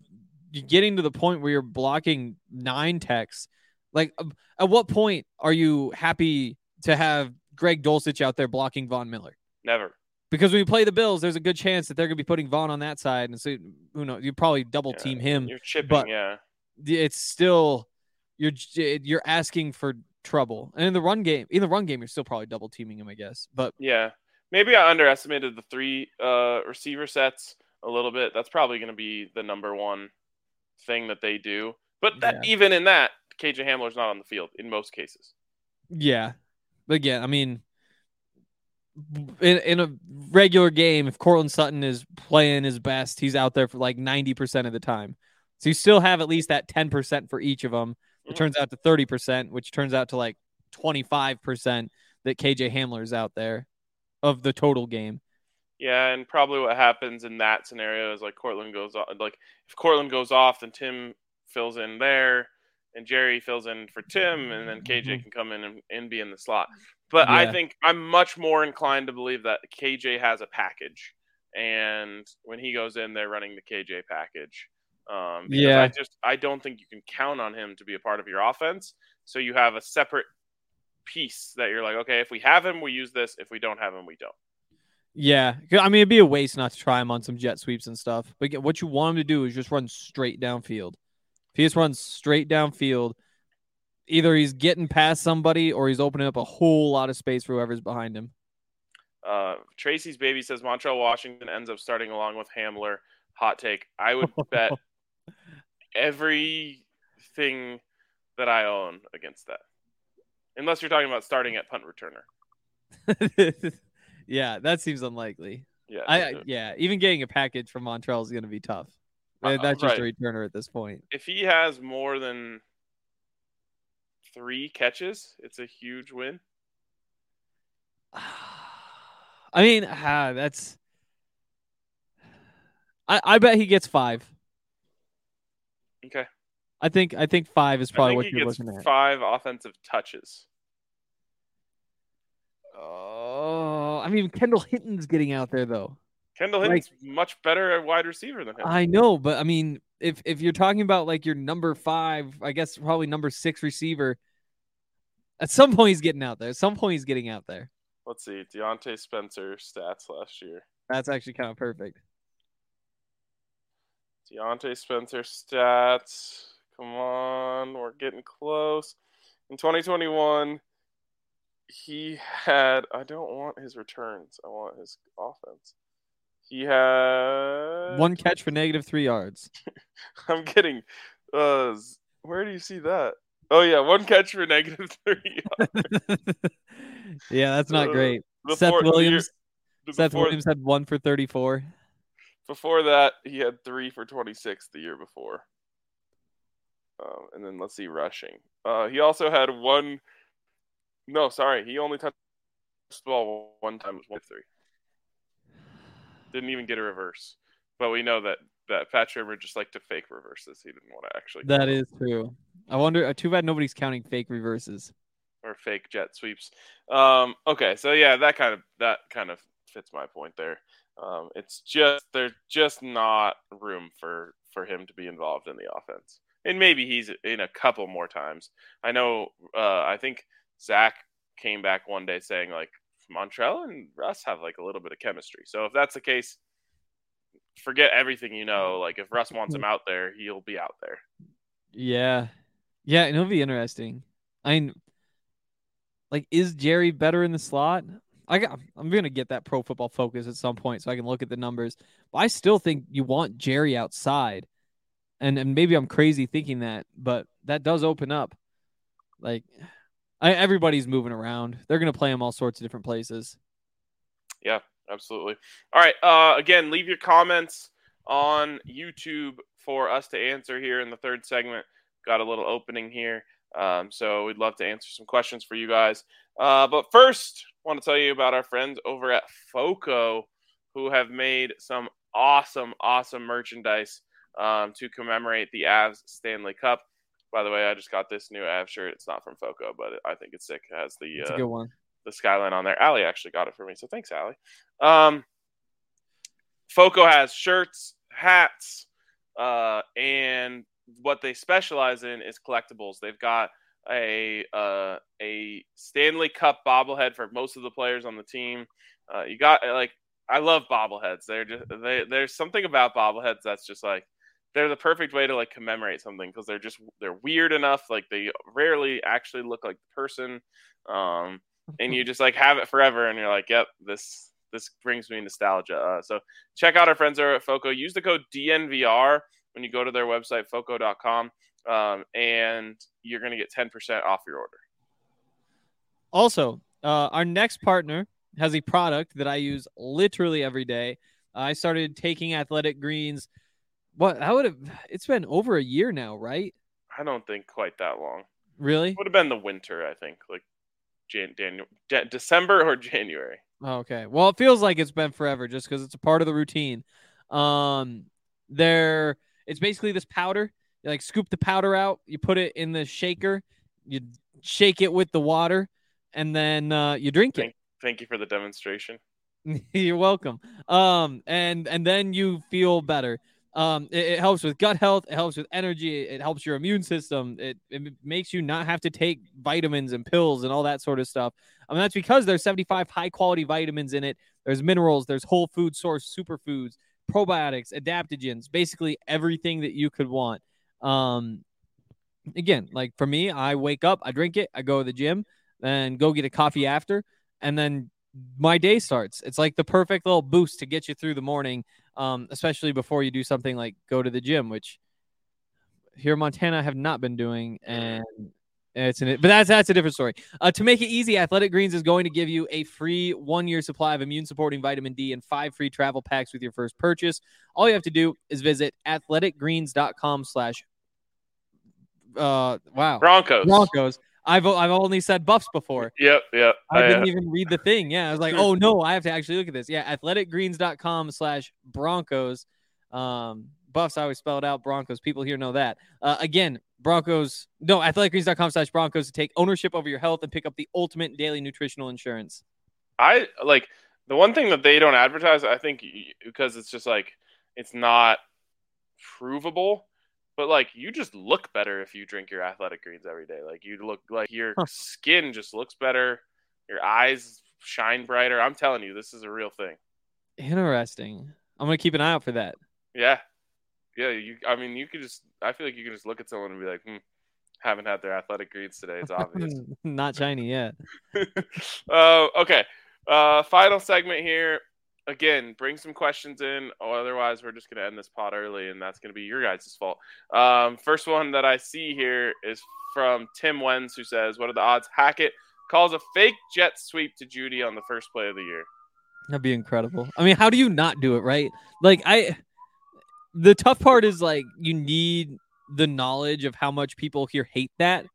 you getting to the point where you're blocking nine techs like, um, at what point are you happy to have Greg Dulcich out there blocking Von Miller? Never. Because when you play the Bills, there's a good chance that they're going to be putting Von on that side, and so who knows? You probably double team him. You're chipping, but, yeah. it's still you're you're asking for trouble. And in the run game, in the run game, you're still probably double teaming him, I guess. But yeah, maybe I underestimated the three uh, receiver sets a little bit. That's probably going to be the number one thing that they do. But that, yeah. even in that, KJ Hamler's not on the field in most cases. Yeah, but again, I mean, in in a regular game, if Courtland Sutton is playing his best, he's out there for like ninety percent of the time. So you still have at least that ten percent for each of them. It mm-hmm. turns out to thirty percent, which turns out to like twenty five percent that KJ Hamler's out there of the total game. Yeah, and probably what happens in that scenario is like Courtland goes off. Like if Courtland goes off, then Tim fills in there, and Jerry fills in for Tim, and then KJ mm-hmm. can come in and, and, be in the slot. But yeah. I think I'm much more inclined to believe that KJ has a package, and when he goes in, they're running the KJ package. Um, yeah, I just I don't think you can count on him to be a part of your offense. So you have a separate piece that you're like, okay, if we have him, we use this. If we don't have him, we don't. Yeah, I mean it'd be a waste not to try him on some jet sweeps and stuff. But what you want him to do is just run straight downfield. If he just runs straight downfield, either he's getting past somebody or he's opening up a whole lot of space for whoever's behind him. Uh, Tracy's baby says Montrell Washington ends up starting along with Hamler. Hot take. I would bet everything that I own against that, unless you're talking about starting at punt returner. Yeah, that seems unlikely. Yeah, I yeah, even getting a package from Montrell is going to be tough. Uh, That's just right. a returner at this point. If he has more than three catches, it's a huge win. I mean, uh, that's. I I bet he gets five. Okay. I think I think five is probably what you're looking at. Five offensive touches. Oh, I mean, Kendall Hinton's getting out there though. Kendall Hinton's like, much better at wide receiver than him. I know, but I mean, if if you're talking about like your number five, I guess probably number six receiver, at some point he's getting out there. At some point he's getting out there. Let's see, Diontae Spencer stats last year. That's actually kind of perfect. Diontae Spencer stats. Come on, we're getting close. In 2021, he had I don't want his returns. I want his offense. He had one catch for negative three yards. I'm kidding. Uh, where do you see that? Oh yeah, one catch for negative three. yards. yeah, that's not uh, great. Seth Williams. Year, Seth Williams had one for thirty-four. Before that, he had three for twenty-six the year before. Um, and then let's see rushing. Uh, he also had one no, sorry. He only touched the ball one time. Was one three. Didn't even get a reverse. But we know that that Pat Shurmur just like to fake reverses. He didn't want to actually. That is true. I wonder. Uh, too bad nobody's counting fake reverses or fake jet sweeps. Um, okay, so yeah, that kind of that kind of fits my point there. Um, it's just there's just not room for for him to be involved in the offense, and maybe he's in a couple more times. I know. Uh, I think Zach came back one day saying like Montrell and Russ have like a little bit of chemistry. So if that's the case, forget everything you know. Like if Russ wants him out there, he'll be out there. Yeah, yeah, and it'll be interesting. I mean, like, is Jerry better in the slot? I got, I'm gonna get that pro football focus at some point so I can look at the numbers. But I still think you want Jerry outside, and and maybe I'm crazy thinking that, but that does open up. Like, I, everybody's moving around. They're going to play them all sorts of different places. Yeah, absolutely. All right. Uh, again, leave your comments on YouTube for us to answer here in the third segment. Got a little opening here. Um, so we'd love to answer some questions for you guys. Uh, but first, want to tell you about our friends over at FOCO who have made some awesome, awesome merchandise um, to commemorate the Avs Stanley Cup. By the way, I just got this new Av shirt. It's not from Foco, but I think it's sick. It has the it's uh, a good one. The skyline on there. Allie actually got it for me, so thanks, Allie. Um, Foco has shirts, hats, uh, and what they specialize in is collectibles. They've got a uh, a Stanley Cup bobblehead for most of the players on the team. Uh, you got like I love bobbleheads. They're just they, there's something about bobbleheads that's just like they're the perfect way to like commemorate something because they're just they're weird enough. Like they rarely actually look like the person, um, and you just like have it forever, and you're like, yep, this this brings me nostalgia. Uh, so check out our friends over at Foco. Use the code DNVR when you go to their website, foco.com, um, and you're going to get 10% off your order. Also, uh, our next partner has a product that I use literally every day. I started taking athletic greens. What? I would have. It's been over a year now, right? I don't think quite that long. Really? Would have been the winter, I think, like Jan- Daniel, De- December or January. Okay. Well, it feels like it's been forever just because it's a part of the routine. Um, there, it's basically this powder. You like scoop the powder out, you put it in the shaker, you shake it with the water, and then uh, you drink it. Thank, thank you for the demonstration. You're welcome. Um, and and then you feel better. Um, it, it, helps with gut health. It helps with energy. It helps your immune system. It, it makes you not have to take vitamins and pills and all that sort of stuff. I mean, that's because there's 75 high quality vitamins in it. There's minerals. There's whole food source superfoods, probiotics, adaptogens, basically everything that you could want. Um, again, like for me, I wake up, I drink it, I go to the gym, and go get a coffee after, and then my day starts. It's like the perfect little boost to get you through the morning, um, especially before you do something like go to the gym, which here in Montana I have not been doing, and it's an, but that's that's a different story. Uh, to make it easy, Athletic Greens is going to give you a free one year supply of immune supporting vitamin D and five free travel packs with your first purchase. All you have to do is visit athleticgreens.com slash uh wow Broncos. Broncos. I've I've only said buffs before. Yep, yep. I didn't even read the thing. Yeah, I was like, oh no, I have to actually look at this. Yeah, athleticgreens.com slash Broncos. Um, buffs, I always spell it out. Broncos. People here know that. Uh, again, Broncos. No, athleticgreens.com slash Broncos to take ownership over your health and pick up the ultimate daily nutritional insurance. I like the one thing that they don't advertise. I think because it's just like it's not provable but like you just look better if you drink your athletic greens every day. Like you look like your huh. skin just looks better, your eyes shine brighter. I'm telling you, this is a real thing. Interesting. I'm gonna keep an eye out for that. Yeah, yeah. You, I mean, you could just. I feel like you can just look at someone and be like, hmm, haven't had their athletic greens today. It's obvious. Not shiny yet. uh, okay. Uh, final segment here again, bring some questions in, or otherwise we're just going to end this pod early, and that's going to be your guys' fault. Um, first one that I see here is from Tim Wenz, who says, "What are the odds Hackett calls a fake jet sweep to Jeudy on the first play of the year?" That'd be incredible. I mean, how do you not do it, right? Like I, the tough part is like you need the knowledge of how much people here hate that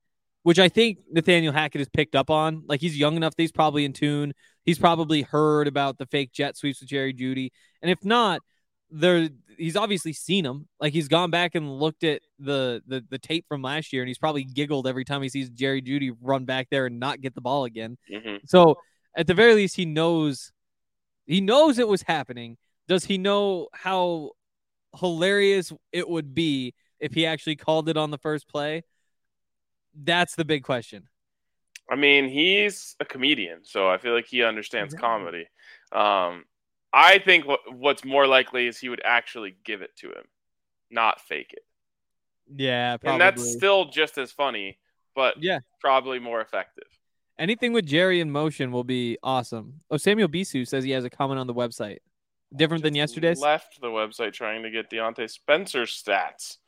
which I think Nathaniel Hackett has picked up on. Like he's young enough that he's probably in tune. He's probably heard about the fake jet sweeps with Jerry Jeudy. And if not, there he's obviously seen them. Like he's gone back and looked at the, the the tape from last year and he's probably giggled every time he sees Jerry Jeudy run back there and not get the ball again. Mm-hmm. So at the very least he knows he knows it was happening. Does he know how hilarious it would be if he actually called it on the first play? That's the big question. I mean, he's a comedian, so I feel like he understands comedy. Um, I think what, what's more likely is he would actually give it to him, not fake it. Yeah, probably. and that's still just as funny, but yeah, probably more effective. Anything with Jerry in motion will be awesome. Oh, Samuel Bisu says he has a comment on the website. Different than yesterday's. Left the website trying to get Diontae Spencer stats.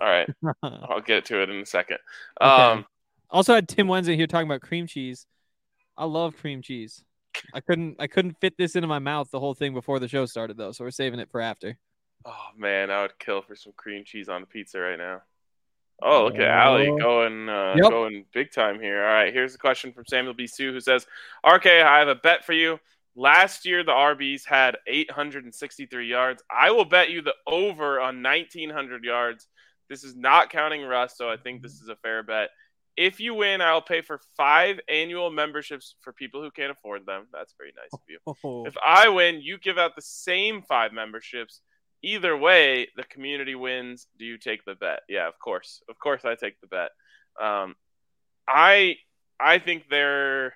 All right, I'll get to it in a second. Okay. Um, also had Tim Wednesday here talking about cream cheese. I love cream cheese. I couldn't I couldn't fit this into my mouth the whole thing before the show started though, so we're saving it for after. Oh man, I would kill for some cream cheese on the pizza right now. Oh, look at Allie going uh, yep. going big time here. All right, here's a question from Samuel B. Sue who says, "RK, I have a bet for you. Last year the RBs had 863 yards. I will bet you the over on 1900 yards this is not counting Russ, so I think this is a fair bet. If you win, I'll pay for five annual memberships for people who can't afford them. That's very nice of you. Oh. If I win, you give out the same five memberships. Either way, the community wins. Do you take the bet? Yeah, of course. Of course, I take the bet. Um, I I think they're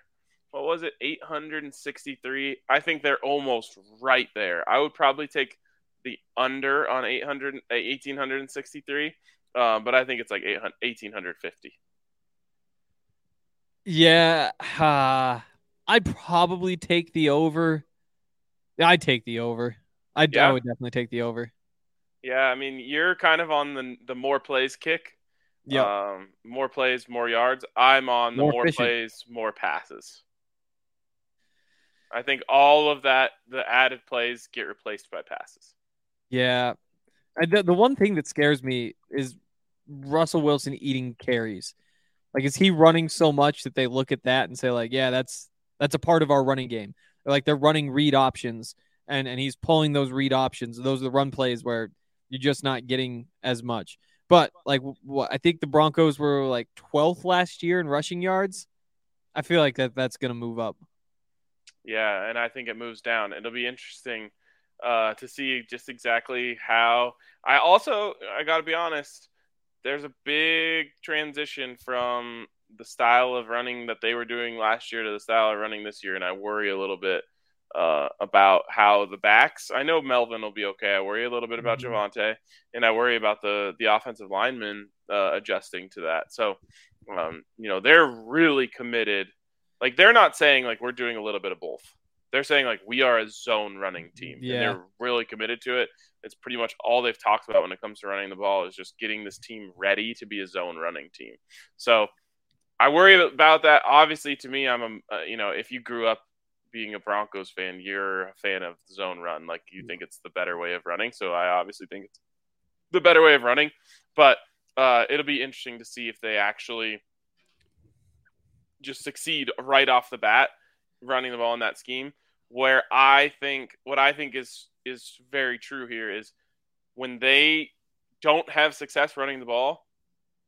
what was it 863 i think they're almost right there i would probably take the under on 800 1863 uh, but I think it's like 800, 1850 Yeah, uh, I'd probably take the over. I'd take the over. I'd, Yeah? I would definitely take the over. yeah I mean you're kind of on the the more plays kick Yeah, um, more plays more yards I'm on the More more, plays more passes I think all of that the added plays get replaced by passes yeah. I, the, the one thing that scares me is Russell Wilson eating carries. Like, is he running so much that they look at that and say, like, yeah, that's that's a part of our running game. Like they're running read options, and and he's pulling those read options. Those are the run plays where you're just not getting as much. But like, what I think the Broncos were like 12th last year in rushing yards. I feel like that that's gonna move up. Yeah, and I think it moves down. It'll be interesting uh, to see just exactly how. I also, I got to be honest, there's a big transition from the style of running that they were doing last year to the style of running this year, and I worry a little bit uh, about how the backs. I know Melvin will be okay. I worry a little bit about Mhm. Javonte, and I worry about the the offensive linemen uh, adjusting to that. So, um, you know, they're really committed like they're not saying like we're doing a little bit of both. They're saying like we are a zone running team. Yeah. And they're really committed to it. It's pretty much all they've talked about when it comes to running the ball is just getting this team ready to be a zone running team. So I worry about that. Obviously, to me, I'm a uh, you know if you grew up being a Broncos fan, you're a fan of zone run. Like you think it's the better way of running. So I obviously think it's the better way of running. But uh, it'll be interesting to see if they actually just succeed right off the bat running the ball in that scheme. Where I think what I think is is very true here is when they don't have success running the ball,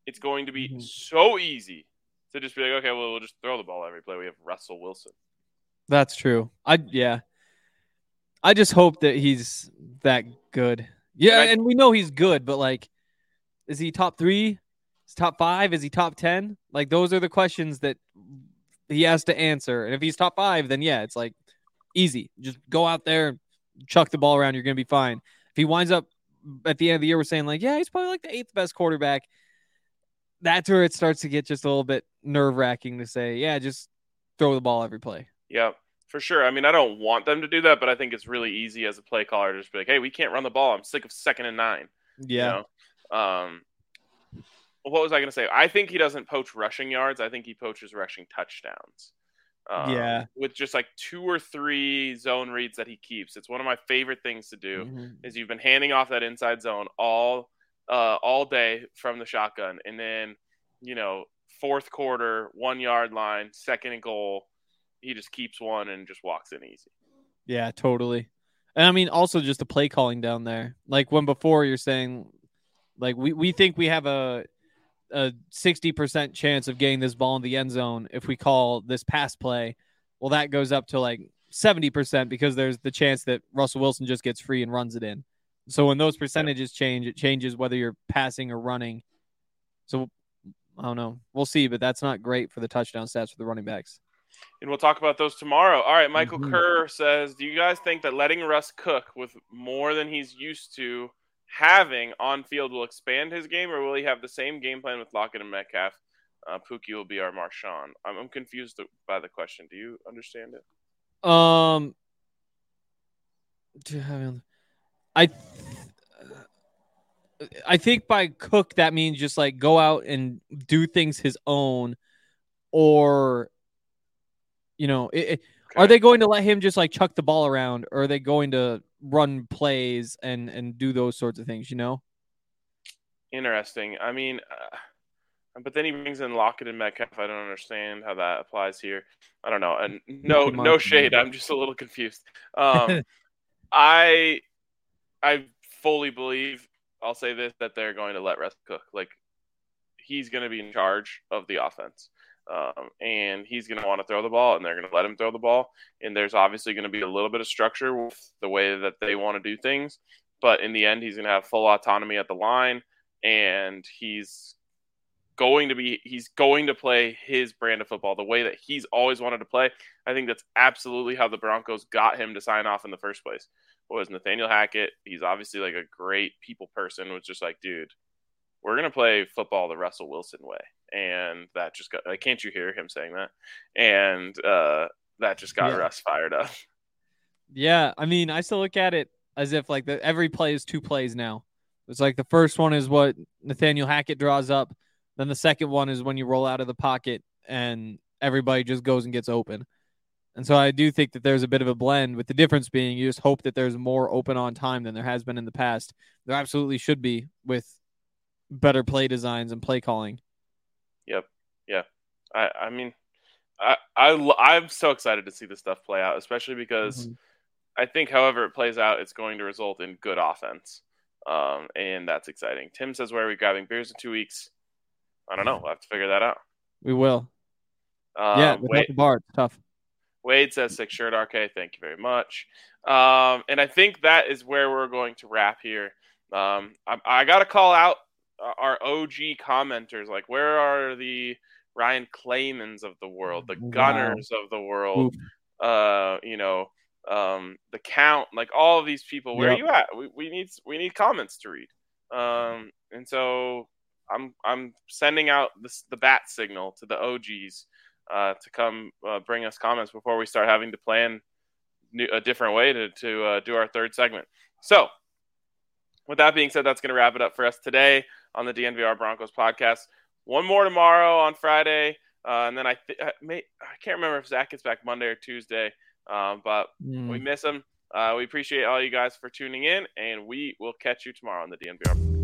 it's going to be Mhm. so easy to just be like, okay, well, we'll just throw the ball every play. We have Russell Wilson. That's true. I yeah. I just hope that he's that good. Yeah, And I- and we know he's good, but like, is he top three? Is top five? Is he top ten? Like those are the questions that he has to answer. And if he's top five, then yeah, it's like easy. Just go out there, chuck the ball around. You're gonna be fine. If he winds up at the end of the year, we're saying like, yeah, he's probably like the eighth best quarterback. That's where it starts to get just a little bit nerve wracking to say, yeah, just throw the ball every play. Yeah, for sure. I mean, I don't want them to do that, but I think it's really easy as a play caller to just be like, hey, we can't run the ball. I'm sick of second and nine. Yeah. You know? Um, what was I going to say? I think he doesn't poach rushing yards. I think he poaches rushing touchdowns. Um, Yeah. With just like two or three zone reads that he keeps. It's one of my favorite things to do. Mhm. Is you've been handing off that inside zone all uh, all day from the shotgun, and then you know fourth quarter, one yard line, second and goal, he just keeps one and just walks in easy. Yeah, totally. And I mean, also just the play calling down there. Like when before you're saying, like we, we think we have a a sixty percent chance of getting this ball in the end zone if we call this pass play. Well, that goes up to like seventy percent because there's the chance that Russell Wilson just gets free and runs it in. So when those percentages change, it changes whether you're passing or running. So I don't know. We'll see, but that's not great for the touchdown stats for the running backs. And we'll talk about those tomorrow. All right, Michael Mhm. Kerr says, "Do you guys think that letting Russ cook with more than he's used to having on field will expand his game, or will he have the same game plan with Lockett and Metcalf? Uh, Pookie will be our Marshawn. I'm, I'm confused by the question. Do you understand it? Um, do you have- I I think by cook that means just like go out and do things his own, or you know, it, it- are they going to let him just like chuck the ball around, or are they going to run plays and and do those sorts of things? You know, Interesting. I mean, uh, but then he brings in Lockett and Metcalf. I don't understand how that applies here. I don't know. And no, no shade. I'm just a little confused. Um, I, I fully believe. I'll say this: that they're going to let Russ cook. Like he's going to be in charge of the offense, um, and he's going to want to throw the ball, and they're going to let him throw the ball. And there's obviously going to be a little bit of structure with the way that they want to do things. But in the end, he's going to have full autonomy at the line and he's going to be he's going to play his brand of football the way that he's always wanted to play. I think that's absolutely how the Broncos got him to sign off in the first place. was Nathaniel Hackett. He's obviously like a great people person. Was just like, dude, we're gonna play football the Russell Wilson way, and that just got. Like, can't you hear him saying that? And uh, that just got Yeah. Russ fired up. Yeah, I mean, I still look at it as if like the every play is two plays now. It's like the first one is what Nathaniel Hackett draws up, then the second one is when you roll out of the pocket and everybody just goes and gets open. And so I do think that there's a bit of a blend with the difference being you just hope that there's more open on time than there has been in the past. There absolutely should be with better play designs and play calling. Yep. Yeah. I I mean, I I I'm so excited to see this stuff play out, especially because Mhm. I think, however it plays out, it's going to result in good offense, um, and that's exciting. Tim says, "Where are we grabbing beers in two weeks?" I don't know. We'll have to figure that out. We will. Um, yeah, without Wade, the bar, it's tough. Wade says six shirt RK. Thank you very much. Um, and I think that is where we're going to wrap here. Um, I, I got to call out our OG commenters. Like, where are the Ryan Claymans of the world, the Wow. Gunners of the world? Uh, you know, um, the Count, like all of these people. Where Yep. are you at? We, we need we need comments to read. Um, and so I'm I'm sending out this, the bat signal to the OGs uh, to come uh, bring us comments before we start having to plan new, a different way to to uh, do our third segment. So, with that being said, that's going to wrap it up for us today on the DNVR Broncos podcast. One more tomorrow on Friday, uh, and then I th- I, may, I can't remember if Zach gets back Monday or Tuesday, um, but Mm. we miss him. Uh, we appreciate all you guys for tuning in, and we will catch you tomorrow on the DNVR